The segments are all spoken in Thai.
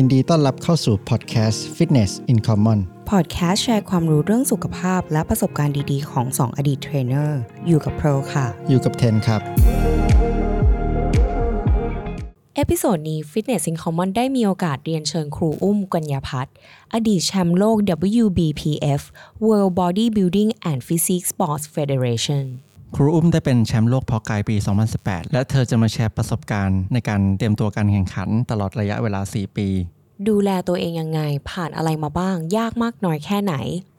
ยินดีต้อนรับเข้าสู่พอดแคสต์ Fitness in Common พอดแคสต์แชร์ความรู้เรื่องสุขภาพและประสบการณ์ดีๆ ของ 2 อดีตเทรนเนอร์ อยู่กับโปรค่ะ อยู่กับเทนครับ episode นี้ Fitness in Common ได้มีโอกาสเรียนเชิญครูอุ้มกัญญาพัฒน์อดีตแชมป์โลก WBPF World Bodybuilding and Physique Sports Federation ครูอุ้มได้เป็นแชมป์โลกเพาะกายปี 2018 และเธอจะมาแชร์ประสบการณ์ในการเตรียมตัวการแข่งขันตลอดระยะเวลา 4 ปี ดูแลตัวเองยังไง ผ่านอะไรมาบ้าง ยากมากน้อยแค่ไหน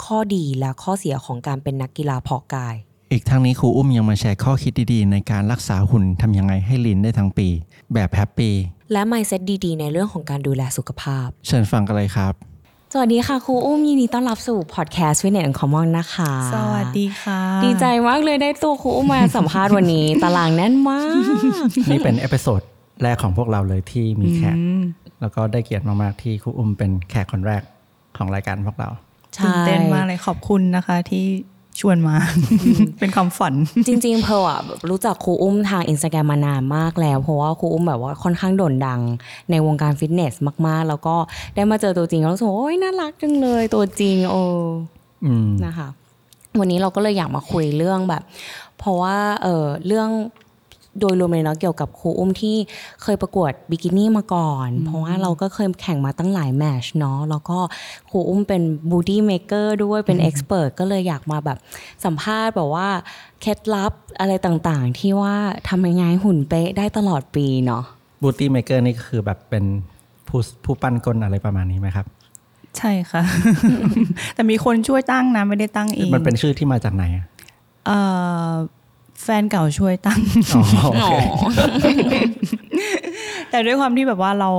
ข้อดีและข้อเสียของการเป็นนักกีฬาเพาะกาย อีกทั้งนี้ครูอุ้มยังมาแชร์ข้อคิดดีๆ ในการรักษาหุ่นทำยังไงให้ลินได้ทั้งปี แบบแฮปปี้และ mindset ดีๆ ในเรื่องของการดูแลสุขภาพ เชิญฟังกันเลยครับ สวัสดีค่ะครูอุ้มยินดีต้อนรับสู่พอดแคสต์ Fitness and Common นะคะ สวัสดีค่ะ ดีใจมากเลยได้ตัวครูอุ้มมาสัมภาษณ์วันนี้ ตารางแน่นมาก นี่เป็นเอ episode แรกของพวกเราเลยที่มีแขก แล้วก็ได้เกียรติมากๆที่ครูอุ้มเป็นแขกคนแรกของรายการพวกเราตื่นเต้นมากเลยขอบคุณนะคะที่ ชวนมา เป็นความฝัน จริง ๆ เพราะแบบรู้จักครูอุ้มทางอินสตาแกรมมานานมากแล้ว เพราะว่าครูอุ้มแบบว่าค่อนข้างโด่งดัง ในวงการฟิตเนสมากๆ แล้วก็ได้มาเจอตัวจริงแล้วรู้สึกว่าโอ้ยน่ารักจังเลยตัวจริงโอ้อืมนะคะ วันนี้เราก็เลยอยากมาคุยเรื่องแบบ เพราะว่าเออเรื่อง โดยรวมเลยเนาะเกี่ยวกับครูอุ้มที่เคยประกวดบิกินี่มาก่อน เพราะว่าเราก็เคยแข่งมาตั้งหลายแมตช์เนาะแล้วก็ครูอุ้มเป็น Bootymaker ด้วยเป็น expert ก็เลยอยากมาแบบสัมภาษณ์แบบว่าเคล็ดลับอะไรต่างๆ ที่ว่าทำยังไงหุ่นเป๊ะได้ตลอดปีเนาะ Bootymaker นี่ก็คือแบบเป็นผู้ผู้ปั้นก้นอะไรประมาณนี้ไหมครับ ใช่ค่ะ แต่มีคนช่วยตั้งนะไม่ได้ตั้งเอง มันเป็นชื่อที่มาจากไหนอะเอ่อ แฟนเก่าช่วยตั้งอ๋อโอเคแต่ด้วยความที่แบบว่าเรา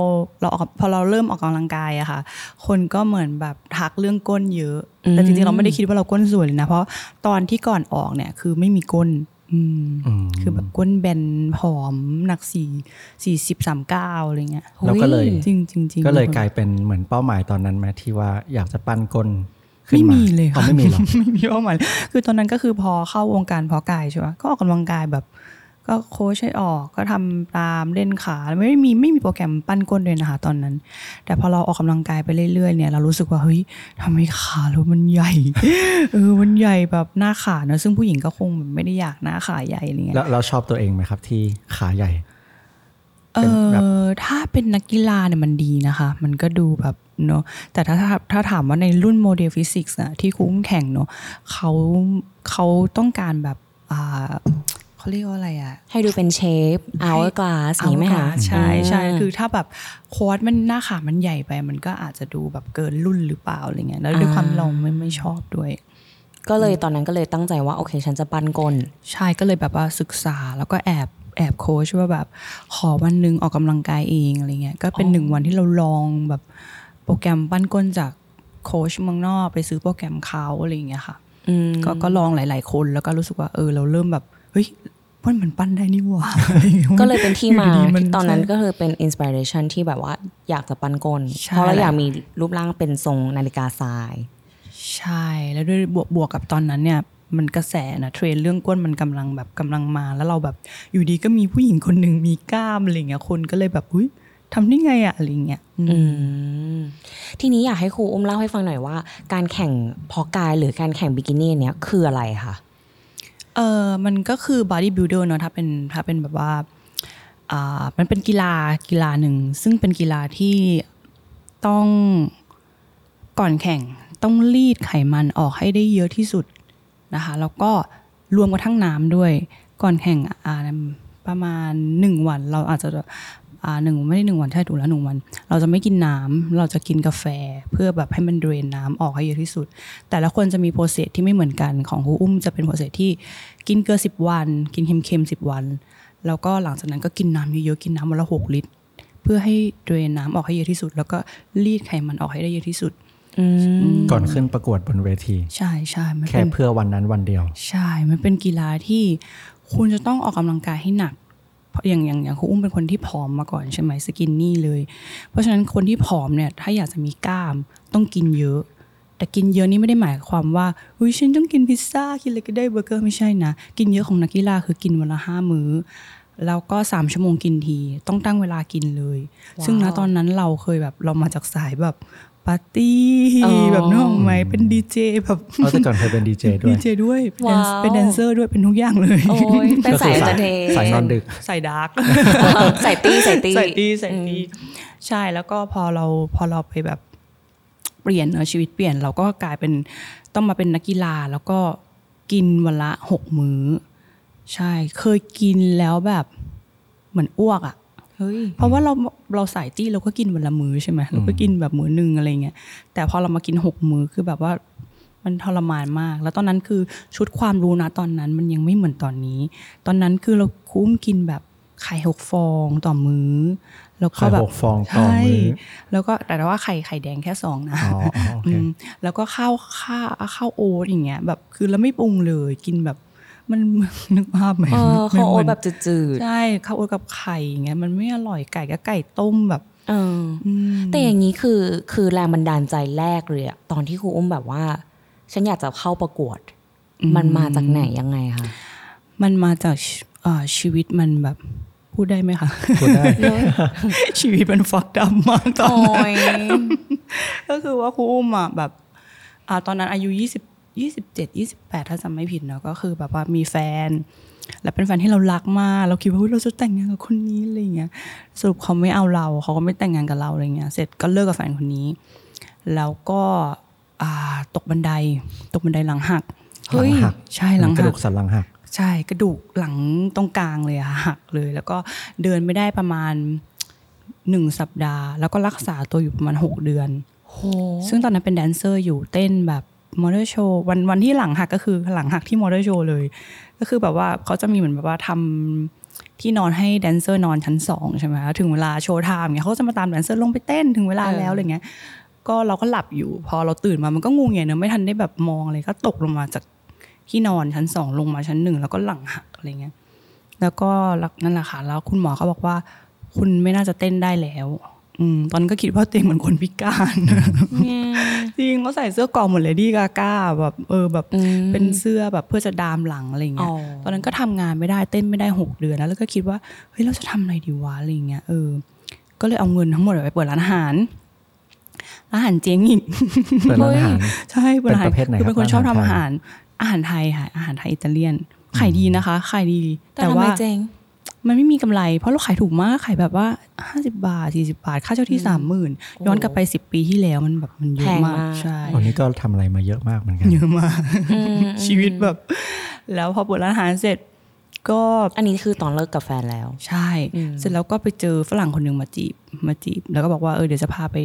เราออกพอเราเริ่มออกกำลังกายอะค่ะ คนก็เหมือนแบบทักเรื่องก้นเยอะ แต่จริงๆเราไม่ได้คิดว่าเราก้นสวยเลยนะ เพราะตอนที่ก่อนออกเนี่ยคือไม่มีก้นอืมอืมคือแบบก้นแบนผอมหนักสี่สี่สิบสามเก้าอะไรเงี้ยแล้วก็เลยจริงจริงจริงก็เลยกลายเป็นเหมือนเป้าหมายตอนนั้นไหมที่ว่าอยากจะปั้นก้น ขึ้นไม่มามีเลยอ๋อค่ะไม่มีหรอไม่มีเป้าหมายคือตอนนั้นก็คือพอเข้าวงการเพาะกายใช่ไหมก็ออกกำลังกายแบบ ก็โค้ชให้ออกก็ทำตามเล่นขาไม่มีไม่มีโปรแกรมปั้นก้นเลยนะคะตอนนั้น แต่พอเราออกกำลังกายไปเรื่อยๆเนี่ยเรารู้สึกว่าเฮ้ยทำไมขาเรามันใหญ่เออมันใหญ่แบบหน้าขาเนอะซึ่งผู้หญิงก็คงแบบไม่ได้อยากหน้าขาใหญ่อะไรเงี้ยแล้วเราชอบตัวเองไหมครับ ที่ขาใหญ่ เอเป็นแบบอถ้าเป็นนักกีฬาเนี่ยมันดีนะคะ มันก็ดูแบบเนอะแต่ถ้าถ้าถ้าถามว่าในรุ่น model physique อะที่อุ้มแข่งเนอะเขาเขาต้องการแบบอ่าเขาเรียกว่าอะไรอะให้ดูเป็นเชฟ hourglass อย่างนี้ไหมคะใช่ใช่อืมคือถ้าแบบ quad มันหน้าขามันใหญ่ไป มันก็อาจจะดูแบบเกินรุ่นหรือเปล่าอะไรเงี้ยแล้วด้วยความเราไม่ไม่ชอบด้วยก็เลยตอนนั้นก็เลยตั้งใจว่าโอเค ฉันจะปั้นก้นใช่ก็เลยแบบว่าศึกษาแล้วก็แอบ แอบโค้ชว่าแบบขอวันหนึ่งออกกำลังกายเองอะไรเงี้ยก็เป็นหนึ่งวันที่เราลองแบบโปรแกรมปั้นก้นจากโค้ชเมืองนอกไปซื้อโปรแกรมเขาอะไรเงี้ยค่ะอืมก็ก็ลองหลาย ๆ คนแล้วก็รู้สึกว่าเออเราเริ่มแบบเฮ้ยมันมันปั้นได้นี่หว่าก็เลยเป็นที่มาอยู่ดีๆมันตอนนั้นใช่ก็คือเป็นอินสปิเรชันที่แบบว่าอยากจะปั้นก้นใช่เพราะเราอยากมีรูปร่างเป็นทรงนาฬิกาทราย ใช่แล้วด้วยบวกบวกกับตอนนั้นเนี่ย มันกระแสนะเทรนด์เรื่องก้นมันกำลังแบบกำลังมา แล้วเราแบบอยู่ดีก็มีผู้หญิงคนหนึ่งมีกล้ามอะไรเงี้ยคนก็เลยแบบอุ้ยทำได้ไงอะอะไรเงี้ยอืมอืมทีนี้อยากให้ครูอุ้มเล่าให้ฟังหน่อยว่า การแข่งเพอกายหรือการแข่งบิกินี่เนี้ยคืออะไรคะเออมันก็คือ body builder เนอะถ้าเป็นถ้าเป็นแบบว่าอ่ามันเป็นกีฬากีฬาหนึ่ง ซึ่งเป็นกีฬาที่ต้องก่อนแข่งต้องรีดไขมันออกให้ได้เยอะที่สุด นะคะแล้วก็รวมกระทั่งน้ำด้วย ก่อนแข่งประมาณหนึ่งวัน เราอาจจะอ่าหนึ่งไม่ได้หนึ่งวันใช่ถูกแล้วหนึ่งวัน เราจะไม่กินน้ำเราจะกินกาแฟเพื่อแบบให้มัน drain น้ำออกให้เยอะที่สุด แต่ละคนจะมี process ที่ไม่เหมือนกันของครูอุ้มจะเป็น process ที่กินเกลือสิบวัน กินเค็มๆสิบวัน แล้วก็หลังจากนั้นก็กินน้ำเยอะๆกินน้ำวันละหกลิตร เพื่อให้เดรนน้ำออกให้เยอะที่สุด แล้วก็รีดไขมันออกให้ได้เยอะที่สุด ก่อนขึ้นประกวดบนเวที ใช่ใช่มันแค่เป็นเพื่อวันนั้นวันเดียว ใช่ มันเป็นกีฬาที่คุณจะต้องออกกำลังกายให้หนักเพราะอย่างอย่างอย่างครูอุ้มเป็นคนที่ผอมมาก่อนใช่ไหมสกินนี่เลย เพราะฉะนั้นคนที่ผอมเนี่ยถ้าอยากจะมีกล้ามต้องกินเยอะ แต่กินเยอะนี่ไม่ได้หมายความว่าอุ้ยฉันต้องกินพิซซ่ากินอะไรก็ได้เบอร์เกอร์ไม่ใช่นะ กินเยอะของนักกีฬาคือกินวันละห้ามื้อแล้วก็สามชั่วโมงกินที ต้องตั้งเวลากินเลย ซึ่งนะตอนนั้นเราเคยแบบเรามาจากสายแบบ ปาร์ตี้อ๋อแบบนึกออกไหมเป็นดีเจแบบเอาแต่ก่อนเคยเป็นดีเจด้วดียเจด้วยเป็นว้าวเป็นแดนเซอร์ด้วยเป็นทุกอย่างเลยโอ้ยเป็นสายก็เอนคืเตอร์เทนสายนอนดึกใส่ดาร์กใส่ตี้ใส่ตี้ใส่ตีใส่ตีใช่แล้วก็พอเราพอเราไปแบบเปลี่ยนเนอะชีวิตเปลี่ยนเราก็กลายเป็นต้องมาเป็นนักกีฬาแล้วก็กินวันละหกมื้อ ใช่เคยกินแล้วแบบเหมือนอ้วกอะ่ะ เฮ้ยเพราะว่าเราเราสายตี้เราก็กินวันละมื้อใช่ไหมเราก็กินแบบมื้อหนึ่งอะไรเงี้ยแต่พอเรามากินหกมื้อคือแบบว่ามันทรมานมาก แล้วตอนนั้นคือชุดความรู้นะตอนนั้นมันยังไม่เหมือนตอนนี้ ตอนนั้นคือเราคุ้มกินแบบไข่หกฟองต่อมื้อ แล้วก็ไข่แบบหกฟองต่อมื้อใช่แล้วก็แต่ว่าไข่ไข่แดงแค่สองนะอ๋ออ๋อโอเคมแล้วก็ข้าวข้าวข้าวโอ๊ตอย่างเงี้ยแบบคือแล้วไม่ปรุงเลยกินแบบ มันนึกภาพไหมเออเขาโอ๊ตมันแบบจืดใช่ข้าวโอ๊ตกับไข่อย่างเงี้ยมันไม่อร่อยไก่ก็ไก่ต้มแบบๆเอออืมแต่อย่างนี้คือคือแรงบันดาลใจแรกเลยอะตอนที่ครูอุ้มแบบว่า ฉันอยากจะเข้าประกวด มันมาจากไหนยังไงคะมันมาจากชีเอ่อชีวิตมันแบบพูดได้ไหมคะพูดได้ ชีวิตมันฟักดำมากตอนโอ้นั้นยก็คือว่าครูอุ้มอะแบบอ่าตอนนั้นอายุยี่สิบ ยี่สิบเจ็ดยี่สิบแปดถ้าจำไม่ผิดเนาะก็คือแบบว่ามีแฟน และเป็นแฟนที่เรารักมากเราคิดว่าเฮ้ยเราจะแต่งงานกับคนนี้อะไรเงี้ยสรุปเขาไม่เอาเราเขาก็ไม่แต่งงานกับเราอะไรเงี้ยเสร็จก็เลิกกับแฟนคนนี้ แล้วก็อ่าตกบันไดตกบันไดหลังหักหลังหักใช่หลังกระหัดูกกสันหลังหักใช่กระดูกหลังตรงกลางเลยอะหักเลย แล้วก็เดินไม่ได้ประมาณหนึ่งสัปดาห์ แล้วก็รักษาตัวอยู่ประมาณหกเดือนโหซึ่งตอนนั้นเป็นแดนเซอร์อยู่เต้นแบบ มอเตอร์โชว์วันวันที่หลังหักก็คือหลังหักที่มอเตอร์โชว์เลย ก็คือแบบว่าเขาจะมีเหมือนแบบว่าทำที่นอนให้แดนเซอร์นอนชั้นสองใช่ไหมถึงเวลา show time เนี่ยเขาจะมาตามแดนเซอร์ลงไปเต้นถึงเวลาแล้วอะไรเงี้ย ก็เราก็หลับอยู่ พอเราตื่นมามันก็งัวเงียเนอะไม่ทันได้แบบมองเลยก็ตกลงมาจากที่นอนชั้นสองลงมาชั้นหนึ่งแล้วก็หลังหักอะไรเงี้ย แล้วก็นั่นแหละค่ะแล้วคุณหมอเขาบอกว่า คุณไม่น่าจะเต้นได้แล้ว ตอนนั้นก็คิดว่าตัวเองเหมือนคนพิการจริงเขาใส่เสื้อกอมหมดเลยดีกาก้าแบบเออแบบอืมเป็นเสื้อแบบเพื่อจะดามหลังอะไรเงี้ยอ๋อตอนนั้นก็ทำงานไม่ได้เต้นไม่ได้หกเดือนแล้วแล้วก็คิดว่าเฮ้ยเราจะทำอะไรดีวะอะไรเงี้ยเออ ก็เลยเอาเงินทั้งหมดไปเปิดร้านอาหารร้านอาหารเจ๊งอีกเปิดร้านอาหารใช่เปิดร้านเป็นประเภทไหนคือเป็นคนครับชอบทำอาอาหาหารรอาหารไทยค่ะอาหารไทยอิตาเลียนขายดีนะคะขายดีแต่ทำไมเจ๊ง มันไม่มีกำไรเพราะเราขายถูกมากขายแบบว่า 50 บาท 40 บาท ค่าเช่าที่ 30,000 ย้อนกลับไป 10 ปีที่แล้วมันแบบมันเยอะมากแพงมากใช่วันนี้ก็ทำอะไรมาเยอะมากเหมือนกันเยอะมากชีวิตแบบ แล้วพอเปิดร้านอาหารเสร็จ ก็อันนี้คือตอนเลิกกับแฟนแล้ว ใช่ เสร็จแล้วก็ไปเจอฝรั่งคนหนึ่งมาจีบมาจีบ แล้วก็บอกว่าเออเดี๋ยวจะพาไป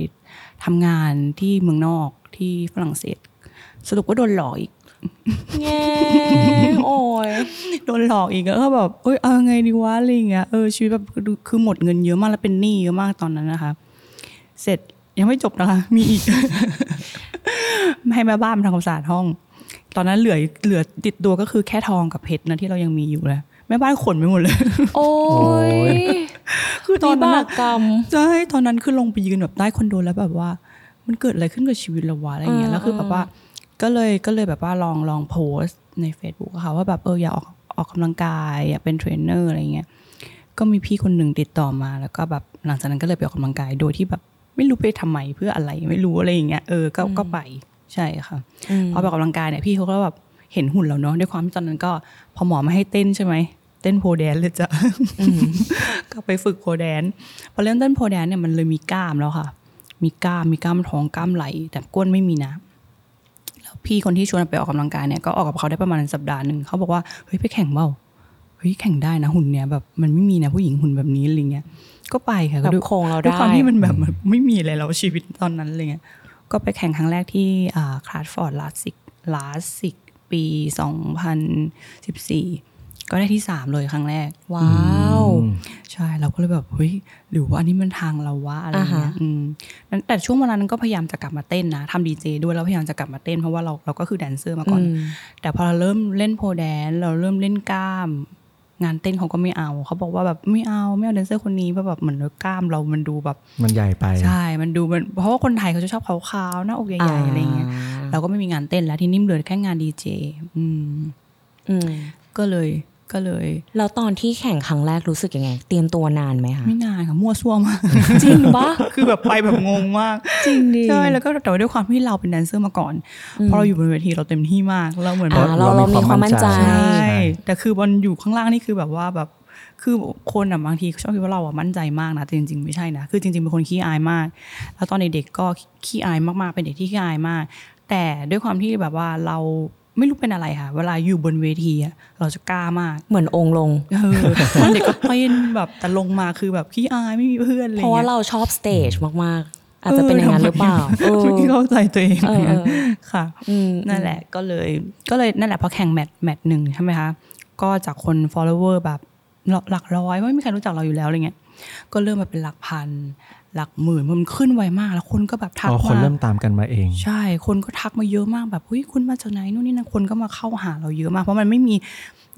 ทำงานที่เมืองนอกที่ฝรั่งเศส สรุปว่าโดนหลอกอีก แง่โอ้ยโดนหลอกอีกแล้วก็แบบเอ้ยเอาไงดีวะอะไรอย่างเงี้ยเออชีวิตแบบคือหมดเงินเยอะมากแล้วเป็นหนี้เยอะมากตอนนั้นนะคะเสร็จยังไม่จบนะคะ มีอีกให้แม่บ้านมาทำความสะอาดห้อง ตอนนั้นเหลือเหลือติดตัวก็คือแค่ทองกับเพชรนะที่เรายังมีอยู่เลยแม่บ้านขนไปหมดเลย โอ้ยโอ้ยคือตอนนั้นวิอะบากกรรมใช่ตอนนั้นคือลงไปยืนแบบใต้คอนโดแล้วแบบว่า มันเกิดอะไรขึ้นกับชีวิตเราวะอะไรเงี้ยแล้วคือแบบว่า ก็เลยก็เลยแบบว่าลองลองโพสต์ใน Facebook อะค่ะว่าแบบเอออยากออกออกกำลังกายอยากเป็นเทรนเนอร์อะไรเงี้ยก็มีพี่คนหนึ่งติดต่อมาแล้วก็แบบหลังจากนั้นก็เลยไปออกกำลังกายโดยที่แบบไม่รู้ไปทำไมเพื่ออะไรไม่รู้อะไรอย่างเงี้ยเออก็ก็ไปใช่ค่ะพอไปออกกำลังกายเนี่ยพี่เขาก็แบบเห็นหุ่นเราเนาะด้วยความที่ตอนนั้นก็พอหมอมาให้เต้นใช่ไหมเต้นโพแดนเลยจ้ะก็ไปฝึกโพแดนพอเริ่มเต้นโพแดนเนี่ยมันเลยมีกล้ามแล้วค่ะ มีกล้ามมีกล้ามท้องกล้ามไหล แต่ก้นไม่มีนะแล้ว พี่คนที่ชวนไปออกกำลังกายเนี่ยก็ออกกับเขาได้ประมาณสัปดาห์หนึ่งเขาบอกว่าเฮ้ยไปแข่งเปล่าเฮ้ยแข่งได้นะหุ่นเนี่ยแบบมันไม่มีนะผู้หญิงหุ่นแบบนี้อะไรเงี้ยก็ไปค่ะแบบด้วยโครงเราด้วยได้ความที่มันแบบมันไม่มีอะไรแล้วชีวิตตอนนั้นอะไรเงี้ยก็ไปแข่งครั้งแรกที่อ่าคลาสฟอร์ดลาสิกลาสิกปี 2014 ก็ได้ที่3เลยครั้งแรก ว้าว ใช่เราก็เลยแบบเฮ้ยหรือว่าอันนี้มันทางเราวะอะไรเงี้ยอ่าฮะอืมนั้นแต่ช่วงเวลานั้นก็พยายามจะกลับมาเต้นนะทำดีเจด้วยแล้วพยายามจะกลับมาเต้นเพราะว่าเราเราก็คือแดนเซอร์มาก่อนอืมแต่พอเราเริ่มเล่น pole dance เราเริ่มเล่นกล้าม งานเต้นเขาก็ไม่เอา เขาบอกว่าแบบไม่เอาไม่เอาแดนเซอร์คนนี้เพราะแบบเหมือนว่ากล้ามเรามันดูแบบ มันใหญ่ไปใช่มันดูมันเพราะว่าคนไทยเขาจะชอบขาวๆหน้าอกใหญ่ๆอะไรเงี้ยเราก็ไม่มีงานเต้นแล้วที่นิ่มเหลือแค่งานดีเจอืมอืมก็เลย ก็เลยแล้วตอนที่แข่งครั้งแรกรู้สึกยังไง เตรียมตัวนานไหมคะไม่นานค่ะมั่วซั่วมากจริงปะคือแบบไปแบบงงมากจริงดิใช่แล้วก็แต่ว่าด้วยความที่เราเป็นแดนเซอร์มาก่อนพอเราอยู่บนเวทีเราเต็มที่มากเราเหมือนอ่าแบบเราเรามีความมั่นใจใช่แต่คือบอลอยู่ข้างล่างนี่คือแบบว่าแบบคือคนอะบางทีชอบคิดว่าเราอะมั่นใจมากนะแต่จริง ๆ ไม่ใช่นะคือจริงๆเป็นคนขี้อายมาก แล้วตอนเด็กๆก็ขี้อายมากๆเป็นเด็กที่ขี้อายมาก แต่ด้วยความที่แบบว่าเรา ไม่รู้เป็นอะไรค่ะ เวลาอยู่บนเวทีอะเราจะกล้ามากเหมือนองค์ลงเออตอนเด็กก็เป็นแบบแต่ลงมาคือแบบขี้อายไม่มีเพื่อนเลยเพราะว่าเราชอบสเตจมากๆ อาจจะเป็นอย่างนั้นหรือเปล่าเออไม่เข้าใจตัวเองเออเออค่ะอืมนั่นแหละก็เลยก็เลยนั่นแหละพอแข่งแมตช์แมตช์หนึ่งใช่ไหมคะก็จากคน follower แบบหลักร้อยไม่มีใครรู้จักเราอยู่แล้วอะไรเงี้ยก็เริ่มมาเป็นหลักพัน หลักหมื่นมันขึ้นไวมาก แล้วคนก็แบบทักอ๋อคนมาเริ่มตามกันมาเอง ใช่ คนก็ทักมาเยอะมากแบบเฮ้ยคุณมาจากไหนนู่นนี่นะคนก็มาเข้าหาเราเยอะมาก เพราะมันไม่มี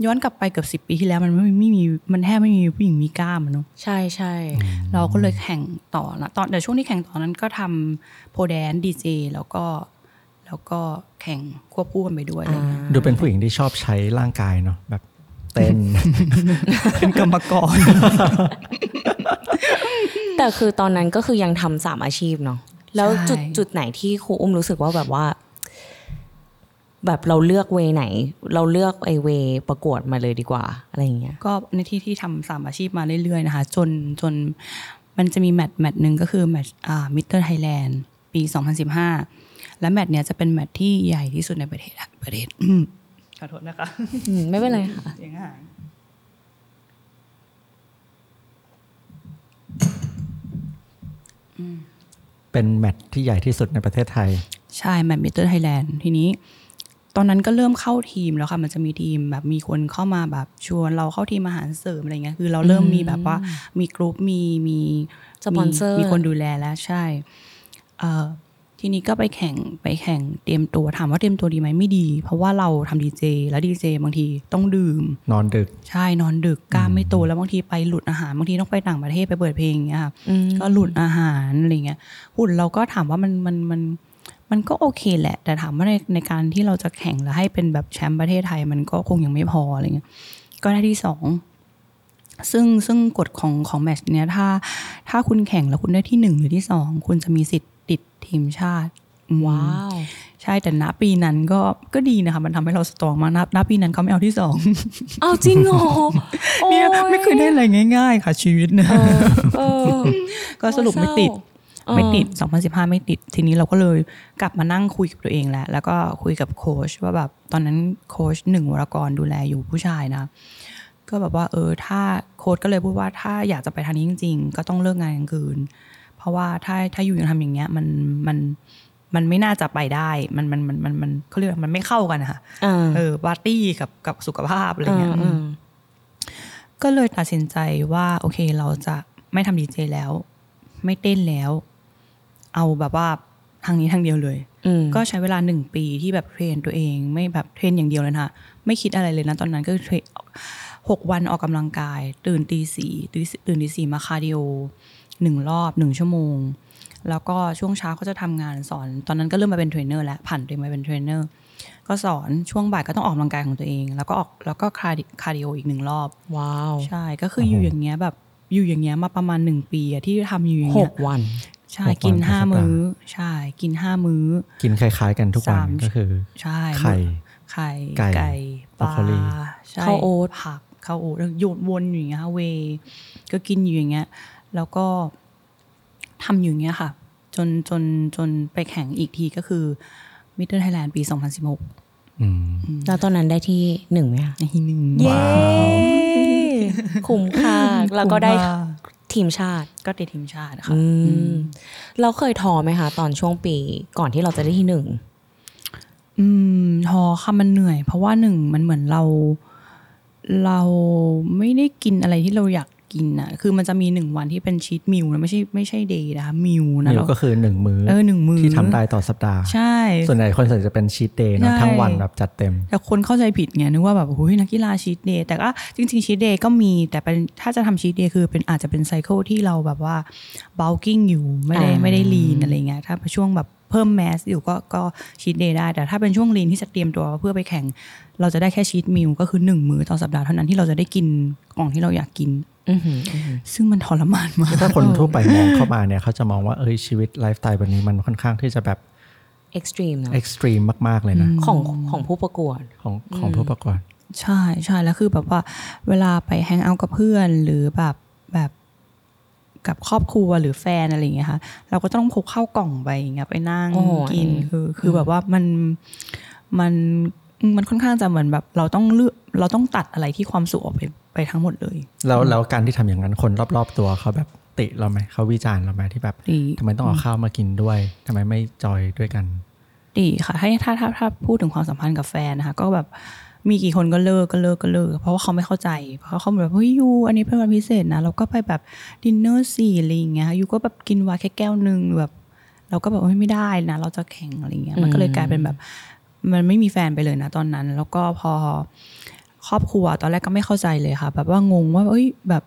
ย้อนกลับไปเกือบสิบปีที่แล้วมันไม่ไม่มีมันแทบไม่มีผู้หญิงมีกล้ามอะเนาะใช่ใช่เราก็เลยแข่งต่อนะตอนแต่ช่วงที่แข่งต่อนนั้นก็ทำโพแดนดีเจแล้วก็แล้วก็แข่งควบคู่กันไปด้วยอะไรเงี้ยดูเป็นผู้หญิงที่ชอบใช้ร่างกายเนาะแบบ เต้นเป็นกรรมกร แต่คือตอนนั้นก็คือยังทำสามอาชีพเนาะแล้วจุดใช่จุดไหนที่ครูอุ้มรู้สึกว่าแบบว่า แบบเราเลือกเวไหน เราเลือกไอเวประกวดมาเลยดีกว่าอะไรอย่างเงี้ยก็ในที่ที่ทำสามอาชีพมาเรื่อยๆนะคะ จนจนมันจะมีแมตช์แมตช์หนึ่งก็คือแมตช์อ่า Mister Thailand ปี 2015 และแมตช์เนี้ยจะเป็นแมตช์ที่ใหญ่ที่สุดในประเทศประเทศอืม ขอโทษนะคะอืมไม่เป็นไรค่ะเสียงหายเป็นแมตช์ที่ใหญ่ที่สุดในประเทศไทย ใช่แมตช์ Mister Thailand ทีนี้ตอนนั้นก็เริ่มเข้าทีมแล้วค่ะ มันจะมีทีมแบบมีคนเข้ามาแบบชวนเราเข้าทีมอาหารเสริมอะไรเงี้ย คือเราเริ่มมีแบบว่ามีกรุ๊ปมีมีสปอนเซอร์มีคนดูแลแล้วใช่เอ่อ ทีนี้ก็ไปแข่งไปแข่งเตรียมตัวถามว่าเตรียมตัวดีไหมไม่ดี เพราะว่าเราทำดีเจแล้วดีเจบางทีต้องดื่ม นอนดึก ใช่นอนดึกกล้ามไม่โตแล้วบางทีไปหลุดอาหารบางทีต้องไปต่างประเทศไปเปิดเพลงอย่างเงี้ยค่ะอืมก็หลุดอาหารอะไรเงี้ยหุ่นเราก็ถามว่ามันมันมันมันก็โอเคแหละ แต่ถามว่าในในการที่เราจะแข่งแล้วให้เป็นแบบแชมป์ประเทศไทย มันก็คงยังไม่พออะไรเงี้ยก็ได้ที่สองซึ่งซึ่งกฎของของแมตช์เนี้ยถ้าถ้าคุณแข่งแล้วคุณได้ที่หนึ่งหรือที่สองคุณจะมีสิทธิ์ติด ทีมชาติอืมว้าวใช่แต่ณปีนั้นก็ก็ดีนะคะ มันทำให้เราสตรองมากณณปีนั้นเขาไม่เอาที่สองเอาจริงเหรอโอ้เนี่ยไม่เคยได้อะไรง่าย ๆ ค่ะ ชีวิตนะเออก็สรุปไม่ติดเออไม่ติด 2015 ไม่ติด ทีนี้เราก็เลยกลับมานั่งคุยกับตัวเองแล้วแล้วก็คุยกับโค้ชว่าแบบตอนนั้นโค้ชหนึ่งวรกรดูแลอยู่ผู้ชายนะ ก็แบบว่าเออถ้าโค้ชก็เลยพูดว่าถ้าอยากจะไปทางนี้จริง ๆ ก็ต้องเลิกงานกลางคืน เพราะว่าถ้าถ้าอยู่ยังทำอย่างเงี้ยมันมันมันไม่น่าจะไปได้ มันมันมันมันมันเขาเรียกว่ามันไม่เข้ากันอะค่ะอ่าเออปาร์ตี้กับกับสุขภาพอะไรเงี้ยอืมก็เลยตัดสินใจว่า โอเคเราจะไม่ทำดีเจแล้ว ไม่เต้นแล้ว เอาแบบว่าทางนี้ทางเดียวเลยอืมก็ใช้เวลาหนึ่งปีที่แบบ train ตัวเอง ไม่แบบ train อย่างเดียวเลยนะคะไม่คิดอะไรเลยนะตอนนั้นก็คือ train หกวันออกกำลังกาย ตื่นตีสี่ตื่นตื่นตีสี่มาคาร์ดิโอ หนึ่งรอบหนึ่งชั่วโมง แล้วก็ช่วงเช้าก็จะทำงานสอน ตอนนั้นก็เริ่มมาเป็นเทรนเนอร์แล้วผันตัวเองมาเป็นเทรนเนอร์ก็สอนช่วงบ่ายก็ต้องออกกำลังกายของตัวเอง แล้วก็ออกแล้วก็คาร์ดิคาร์ดิโออีกหนึ่งรอบ ว้าว ใช่ก็คืออยู่อย่างเงี้ยแบบอยู่อย่างเงี้ยมาประมาณหนึ่งปีอะที่ทำอยู่อย่างหเงี้ยกวันใช่หกวันกินห้าต่อสัปดาห์มื้อ ใช่ กินห้ามื้อ กินคล้าย ๆ กันทุกวันสามก็คือใช่ไข่ไข่ไก่ไก่ปบรอกลาโคลีใช่ข้าวโอ๊ตผักข้าวโอ๊ตแล้วโยนวนอยู่อย่างเงี้ยเวย์ก็กินอยู่อย่างเงี้ย แล้วก็ทำอยู่อย่างเงี้ยค่ะ จนจนจนไปแข่งอีกทีก็คือมิเตอร์ไทยแลนด์ปี 2016อืมแล้วตอนนั้นได้ที่หนึ่งไหมคะในที่หนึ่งเย้คุ้มค่าแล้วก็ได้คุ้มค่าทีมชาติก็ติดทีมชาติค่ะอืมเราเคยท้อไหมคะ ตอนช่วงปีก่อนที่เราจะได้ที่หนึ่งอืมท้อค่ะมันเหนื่อย เพราะว่าหนึ่งมันเหมือนเรา เราไม่ได้กินอะไรที่เราอยาก กินอะ คือมันจะมีหนึ่งวันที่เป็นชีตมิลนะไม่ใช่ไม่ใช่เดย์นะคะมิลนะมิวแล้วก็คือหนึ่งมื้อเออหนึ่งมื้อที่ทำได้ต่อสัปดาห์ ใช่ ส่วนใหญ่คนส่วนใหญ่จะเป็น cheat day เนอะใช่ทั้งวันแบบจัดเต็ม แต่คนเข้าใจผิดไงนึกว่าแบบโอ้ยนักกีฬา cheat day แต่ก็จริง ๆ cheat day ก็มีแต่เป็นถ้าจะทำ cheat day คือเป็นอาจจะเป็น cycle ที่เราแบบว่า bulking อยู่ไม่ได้อ่าไม่ได้ lean อะไรเงี้ยถ้าช่วงแบบเพิ่ม mass อยู่ก็ก็ cheat day ได้ แต่ถ้าเป็นช่วง lean ที่จะเตรียมตัวเพื่อไปแข่ง เราจะได้แค่ cheat meal ก็คือหนึ่งมื้อต่อสัปดาห์เท่านั้นที่เราจะได้กินกล่องที่เราอยากกินอือหืออือหือ ซึ่งมันทรมานมากถ้าคนทั่วไปมองเข้ามาเนี่ยเขาจะมองว่าเอ้ยชีวิตไลฟ์สไตล์แบบนี้มันค่อนข้างที่จะแบบ extreme เนอะเอ็ treme มากๆเลยนะของของผู้ประกวดของของผู้ประกวดใช่ใช่แล้วคือแบบว่าเวลาไป hang out กับเพื่อนหรือแบบแบบกับครอบครัวหรือแฟนอะไรอย่างเงี้ยค่ะเราก็ต้องพกข้าวกล่องไปอย่างเงี้ยไปนั่งโอ้โหกินคือคือแบบว่ามันมันมันค่อนข้างจะเหมือนแบบเราต้องเลือกเราต้องตัดอะไรที่ความสุขออกไป ไปทั้งหมดเลย แล้วแล้วการที่ทำอย่างนั้นคนรอบๆตัวเขาแบบติเราไหมเขาวิจารณ์เราไหมที่แบบดีทำไมต้องเอาข้าวมากินด้วยทำไมไม่จอยด้วยกัน ติค่ะถ้าถ้าถ้าถ้าพูดถึงความสัมพันธ์กับแฟนนะคะ ก็แบบมีกี่คนก็เลิกก็เลิกก็เลิก เพราะว่าเขาไม่เข้าใจ เพราะเขาแบบเฮ้ย you อันนี้เป็นวันพิเศษนะเราก็ไปแบบดิอะไรอย่างเงี้ย you ก็แบบกินไวน์แค่แก้วหนึ่งแบบ เราก็แบบเฮ้ยไม่ได้นะ เราจะแข่งอะไรเงี้ยมันก็เลยกลายเป็นแบบ มันไม่มีแฟนไปเลยนะตอนนั้น แล้วก็พอ ครอบครัว ตอนแรกก็ไม่เข้าใจเลยค่ะ แบบว่างงว่า เอ้ยแบบ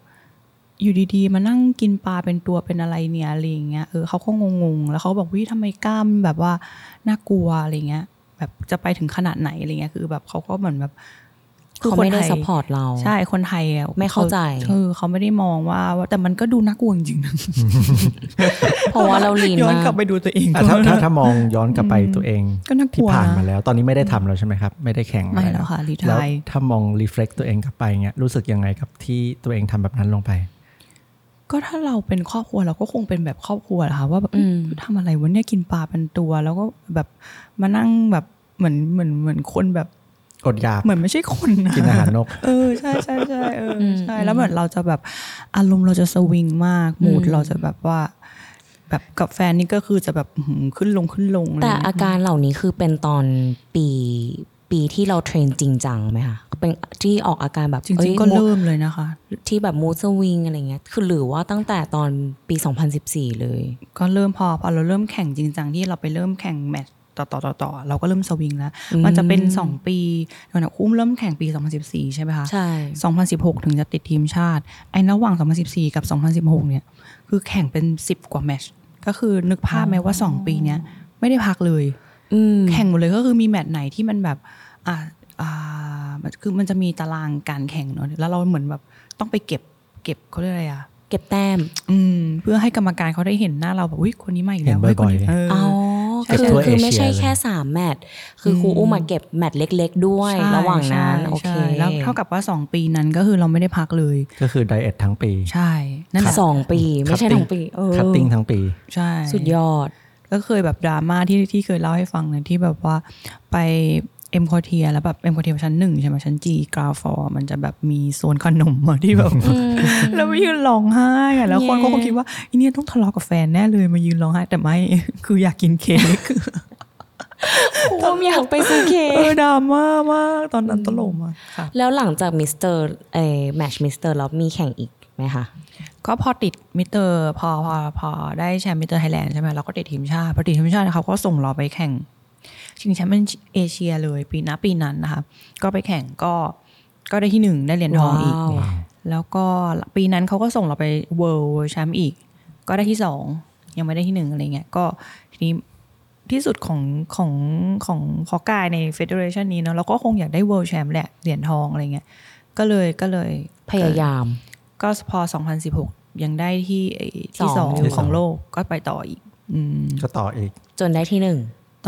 อยู่ดีๆ มานั่งกินปลาเป็นตัวเป็นอะไรเนี่ยอะไรอย่างเงี้ยเออเขาก็งงๆแล้วเขาบอกว่าทำไมกล้ามแบบว่าน่ากลัวอะไรเงี้ย แบบจะไปถึงขนาดไหนอะไรเงี้ยคือแบบเขาก็เหมือนแบบ เขาไม่ได้ support เรา ใช่คนไทยอะไม่เข้าใจเออเขาไม่ได้มองว่าว่าแต่มันก็ดูน่ากลัวจริงๆนะเพราะว่าเราลีนย้อนมากกลับไปดูตัวเองอะถ้าถ้าถ้ามองย้อนกลับไปตัวเองก็น่ากที่ลัวผ่านนะมาแล้ว ตอนนี้ไม่ได้ทำแล้วใช่ไหมครับ ไม่ได้แข่งไม่อะรแล้วค่ะรีแล้วทายถ้ามองรีเฟล็กตัวเองกลับไปเงี้ยรู้สึกยังไงกับที่ตัวเองทำแบบนั้นลงไปก็ถ้าเราเป็นครอบครัวเราก็คงเป็นแบบครอบครัวแหละค่ะว่าแบบอืมทำอะไรวะเนี่ยกินปลาเป็นตัว แล้วก็แบบมานั่งแบบเหมือนเหมือนเหมือนคนแบบ อดอยากเหมือนไม่ใช่คนนะกินอาหารนก เออใช่ใช่ใช่เอออมใช่แล้วเหมือนเราจะแบบอารมณ์เราจะสวิงมากมูดอืมเราจะแบบว่า แบบกับแฟนนี่ก็คือจะแบบอื้อหือขึ้นลงขึ้นลงะไรแต่เงี้ยอาการเหล่านี้คือเป็นตอนปีปีที่เราเทรนจริงจังไหมคะเป็นที่ออกอาการแบบจริงๆก็อ้ยเริ่มเลยนะคะ ที่แบบมูสวิงอะไรเงี้ยคือหรือว่าตั้งแต่ตอนปี 2014 เลย ก็เริ่มพอพอเราเริ่มแข่งจริงจังที่เราไปเริ่มแข่งแมตช์ ต่อต่อต่อต่อเราก็เริ่มสวิงแล้วอืมมันจะเป็นสองปีเดี๋ยวนะอุ้มเริ่มแข่งปี 2014 ใช่ไหมคะใช่2016 ถึงจะติดทีมชาติ ไอ้ระหว่าง 2014 กับ 2016 เนี่ย คือแข่งเป็น 10 กว่าแมตช์ก็คือนึกภาพไหมว่า 2 ปีเนี้ยไม่ได้พักเลยอืมแข่งหมดเลยก็คือมีแมตช์ไหนที่มันแบบอ่าอ่ามันคือมันจะมีตารางการแข่งเนาะแล้วเราเหมือนแบบต้องไปเก็บเก็บเขาเรียกอะไรอะเก็บแต้ม อืม เพื่อให้กรรมการเขาได้เห็นหน้าเราแบบอุ้ยคนนี้มาอีกแล้วเห็นบ่อยๆฮ้คนนี้เอออ๋อใช่ คือทั่วคือเอเชียไม่ใช่เลยแค่สามแมตช์คือครูอุ้มมาเก็บแมตช์เล็ก ๆ ด้วยใช่ระหว่างนั้นใช่โอเคใช่แล้วเท่ากับว่า 2 ปีนั้นก็คือเราไม่ได้พักเลย ก็คือ diet ทั้งปี ใช่นั่นแหละสองปี ไม่ใช่ Cutting ทั้งปีเออ cutting ทั้งปี ใช่สุดยอด ก็เคยแบบดราม่าที่ที่เคยเล่าให้ฟังนะที่แบบว่าไป เอ็มคอเทียแล้วแบบเอ็มคอเทียชั้นหนึ่งใช่ไหมชั้น G ground floor มันจะแบบมีโซนขนมอะที่แบบแล้วมายืนร้องไห้อะแล้วคนก็คงคิดว่าอีเนี่ยต้องทะเลาะกับแฟนแน่เลยมายืนร้องไห้แต่ไม่คืออยากกินเค้กผมอยากไปซื้อเค้ก เออก็ดราม่ามากตอนนั้นตลกมากค่ะแล้วหลังจากมิสเตอร์เอแมตช์แล้วมีแข่งอีกไหมคะก็พอติดมิเตอร์พอพอพอได้แชมป์ Mister Thailand ใช่ไหมเราก็ติดทีมชาติพอติดทีมชาติเขาก็ส่งเราไปแข่ง ชิงแชมป์เป็นเอเชียเลยปีหน้าปีนั้นนะคะก็ไปแข่งก็ก็ได้ที่หนึ่งได้เหรียญทองอีกว้าวแล้วก็ปีนั้นเขาก็ส่งเราไป world champ อีก ก็ได้ที่สองยังไม่ได้ที่หนึ่งอะไรเงี้ยก็ทีนี้ที่สุดของของของเพาะกายใน federation นี้เนาะเราก็คงอยากได้ world champ แหละเหรียญทองอะไรเงี้ยก็เลยก็เลยพยายาม ก็พอ 2016 ยังได้ที่ไอ้ที่สสอองงที่สองของโลกก็ไปต่ออีกอืมก็ต่ออีก จนได้ที่หนึ่ง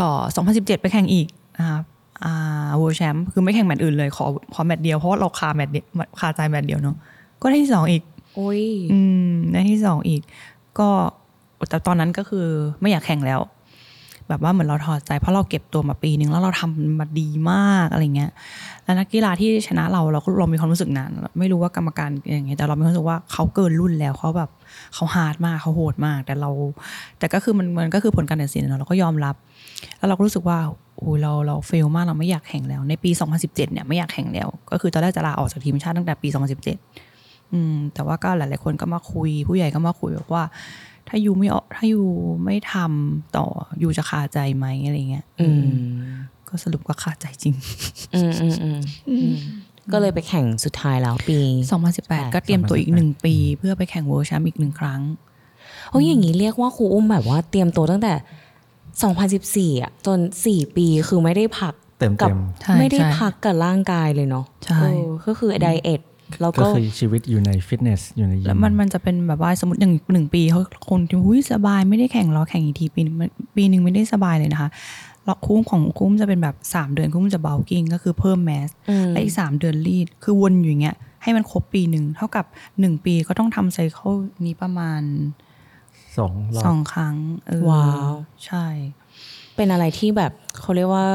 ต่อ 2017 ไปแข่งอีกนะครับอ่า world champ คือไม่แข่งแมตช์อื่นเลยขอขอแมตช์เดียวเพราะว่าเราคาแมตช์เดียวคาใจแมตช์เดียวเนาะก็ได้ที่สองอีกโอ้ยอืมได้ที่สองอีก ก็แต่ตอนนั้นก็คือไม่อยากแข่งแล้ว แบบว่าเหมือนเราถอดใจเพราะเราเก็บตัวมาปีนึงแล้วเราทำมาดีมากอะไรเงี้ยแล้วนักกีฬาที่ชนะเราเราก็เรามีความรู้สึกนั้นไม่รู้ว่ากรรมการอย่างไงแต่เรามีความรู้สึกว่าเขาเกินรุ่นแล้วเขาแบบเขา hard มากเขาโหดมาก แต่เรา แต่ก็คือมันมันก็คือผลการตัดสินอะเนาะเราก็ยอมรับ แล้วเราก็รู้สึกว่าโอ้ยเราเราเฟลมากเราไม่อยากแข่งแล้ว ในปี 2017 เนี่ยไม่อยากแข่งแล้ว ก็คือตอนแรกจะลาออกจากทีมชาติตั้งแต่ปี 2017 อือืมแต่ว่าก็หลาย ๆ คนก็มาคุย ผู้ใหญ่ก็มาคุยแบบว่า ถ้ายูไม่ออกถ้ายูไม่ทำต่อยูจะคาใจไหมอะไรเงี้ยอืม ก็สรุปก็คาใจจริงอืมอืมอืมอืมก็เลยไปแข่งสุดท้ายแล้วปี 2018 ก็เตรียมตัวอีกหนึ่งปี เพื่อไปแข่งเวิร์แชมป์อีกหนึ่งครั้งโอ้ยอย่างนี้เรียกว่าครูอุ้มแบบว่าเตรียมตัวตั้งแต่ 2014อะจน 4 ปีคือไม่ได้พักเต็มกัเต็มใช่ไม่ได้ใช่พักกับร่างกายเลยเนาะใช่เออก็คือไดเอทแล้วก็ก็คือชีวิตอยู่ในฟิตเนสอยู่ในยิแล้วมันมันจะเป็นแบบว่าสมมติหนึ่งหนึ่งปีเขาคนที่หุ้ยสบายไม่ได้แข่งรอแข่งอีกทีปีนึงมันปีหนึ่งไม่ได้สบายเลยนะคะแล้วคุ้มของคุ้มจะเป็นแบบสามเดือนคุ้มจะเบากิ้งก็คือเพิ่มแมสอืมและอีกสามเดือนรีด คือวนอยู่อย่างเงี้ยให้มันครบปีหนึ่ง เท่ากับหนึ่งปีก็ต้องทำไซเคิลนี้ประมาณ สองรอสอบงครั้งเออว้าวใช่ เป็นอะไรที่แบบเขาเรียกว่า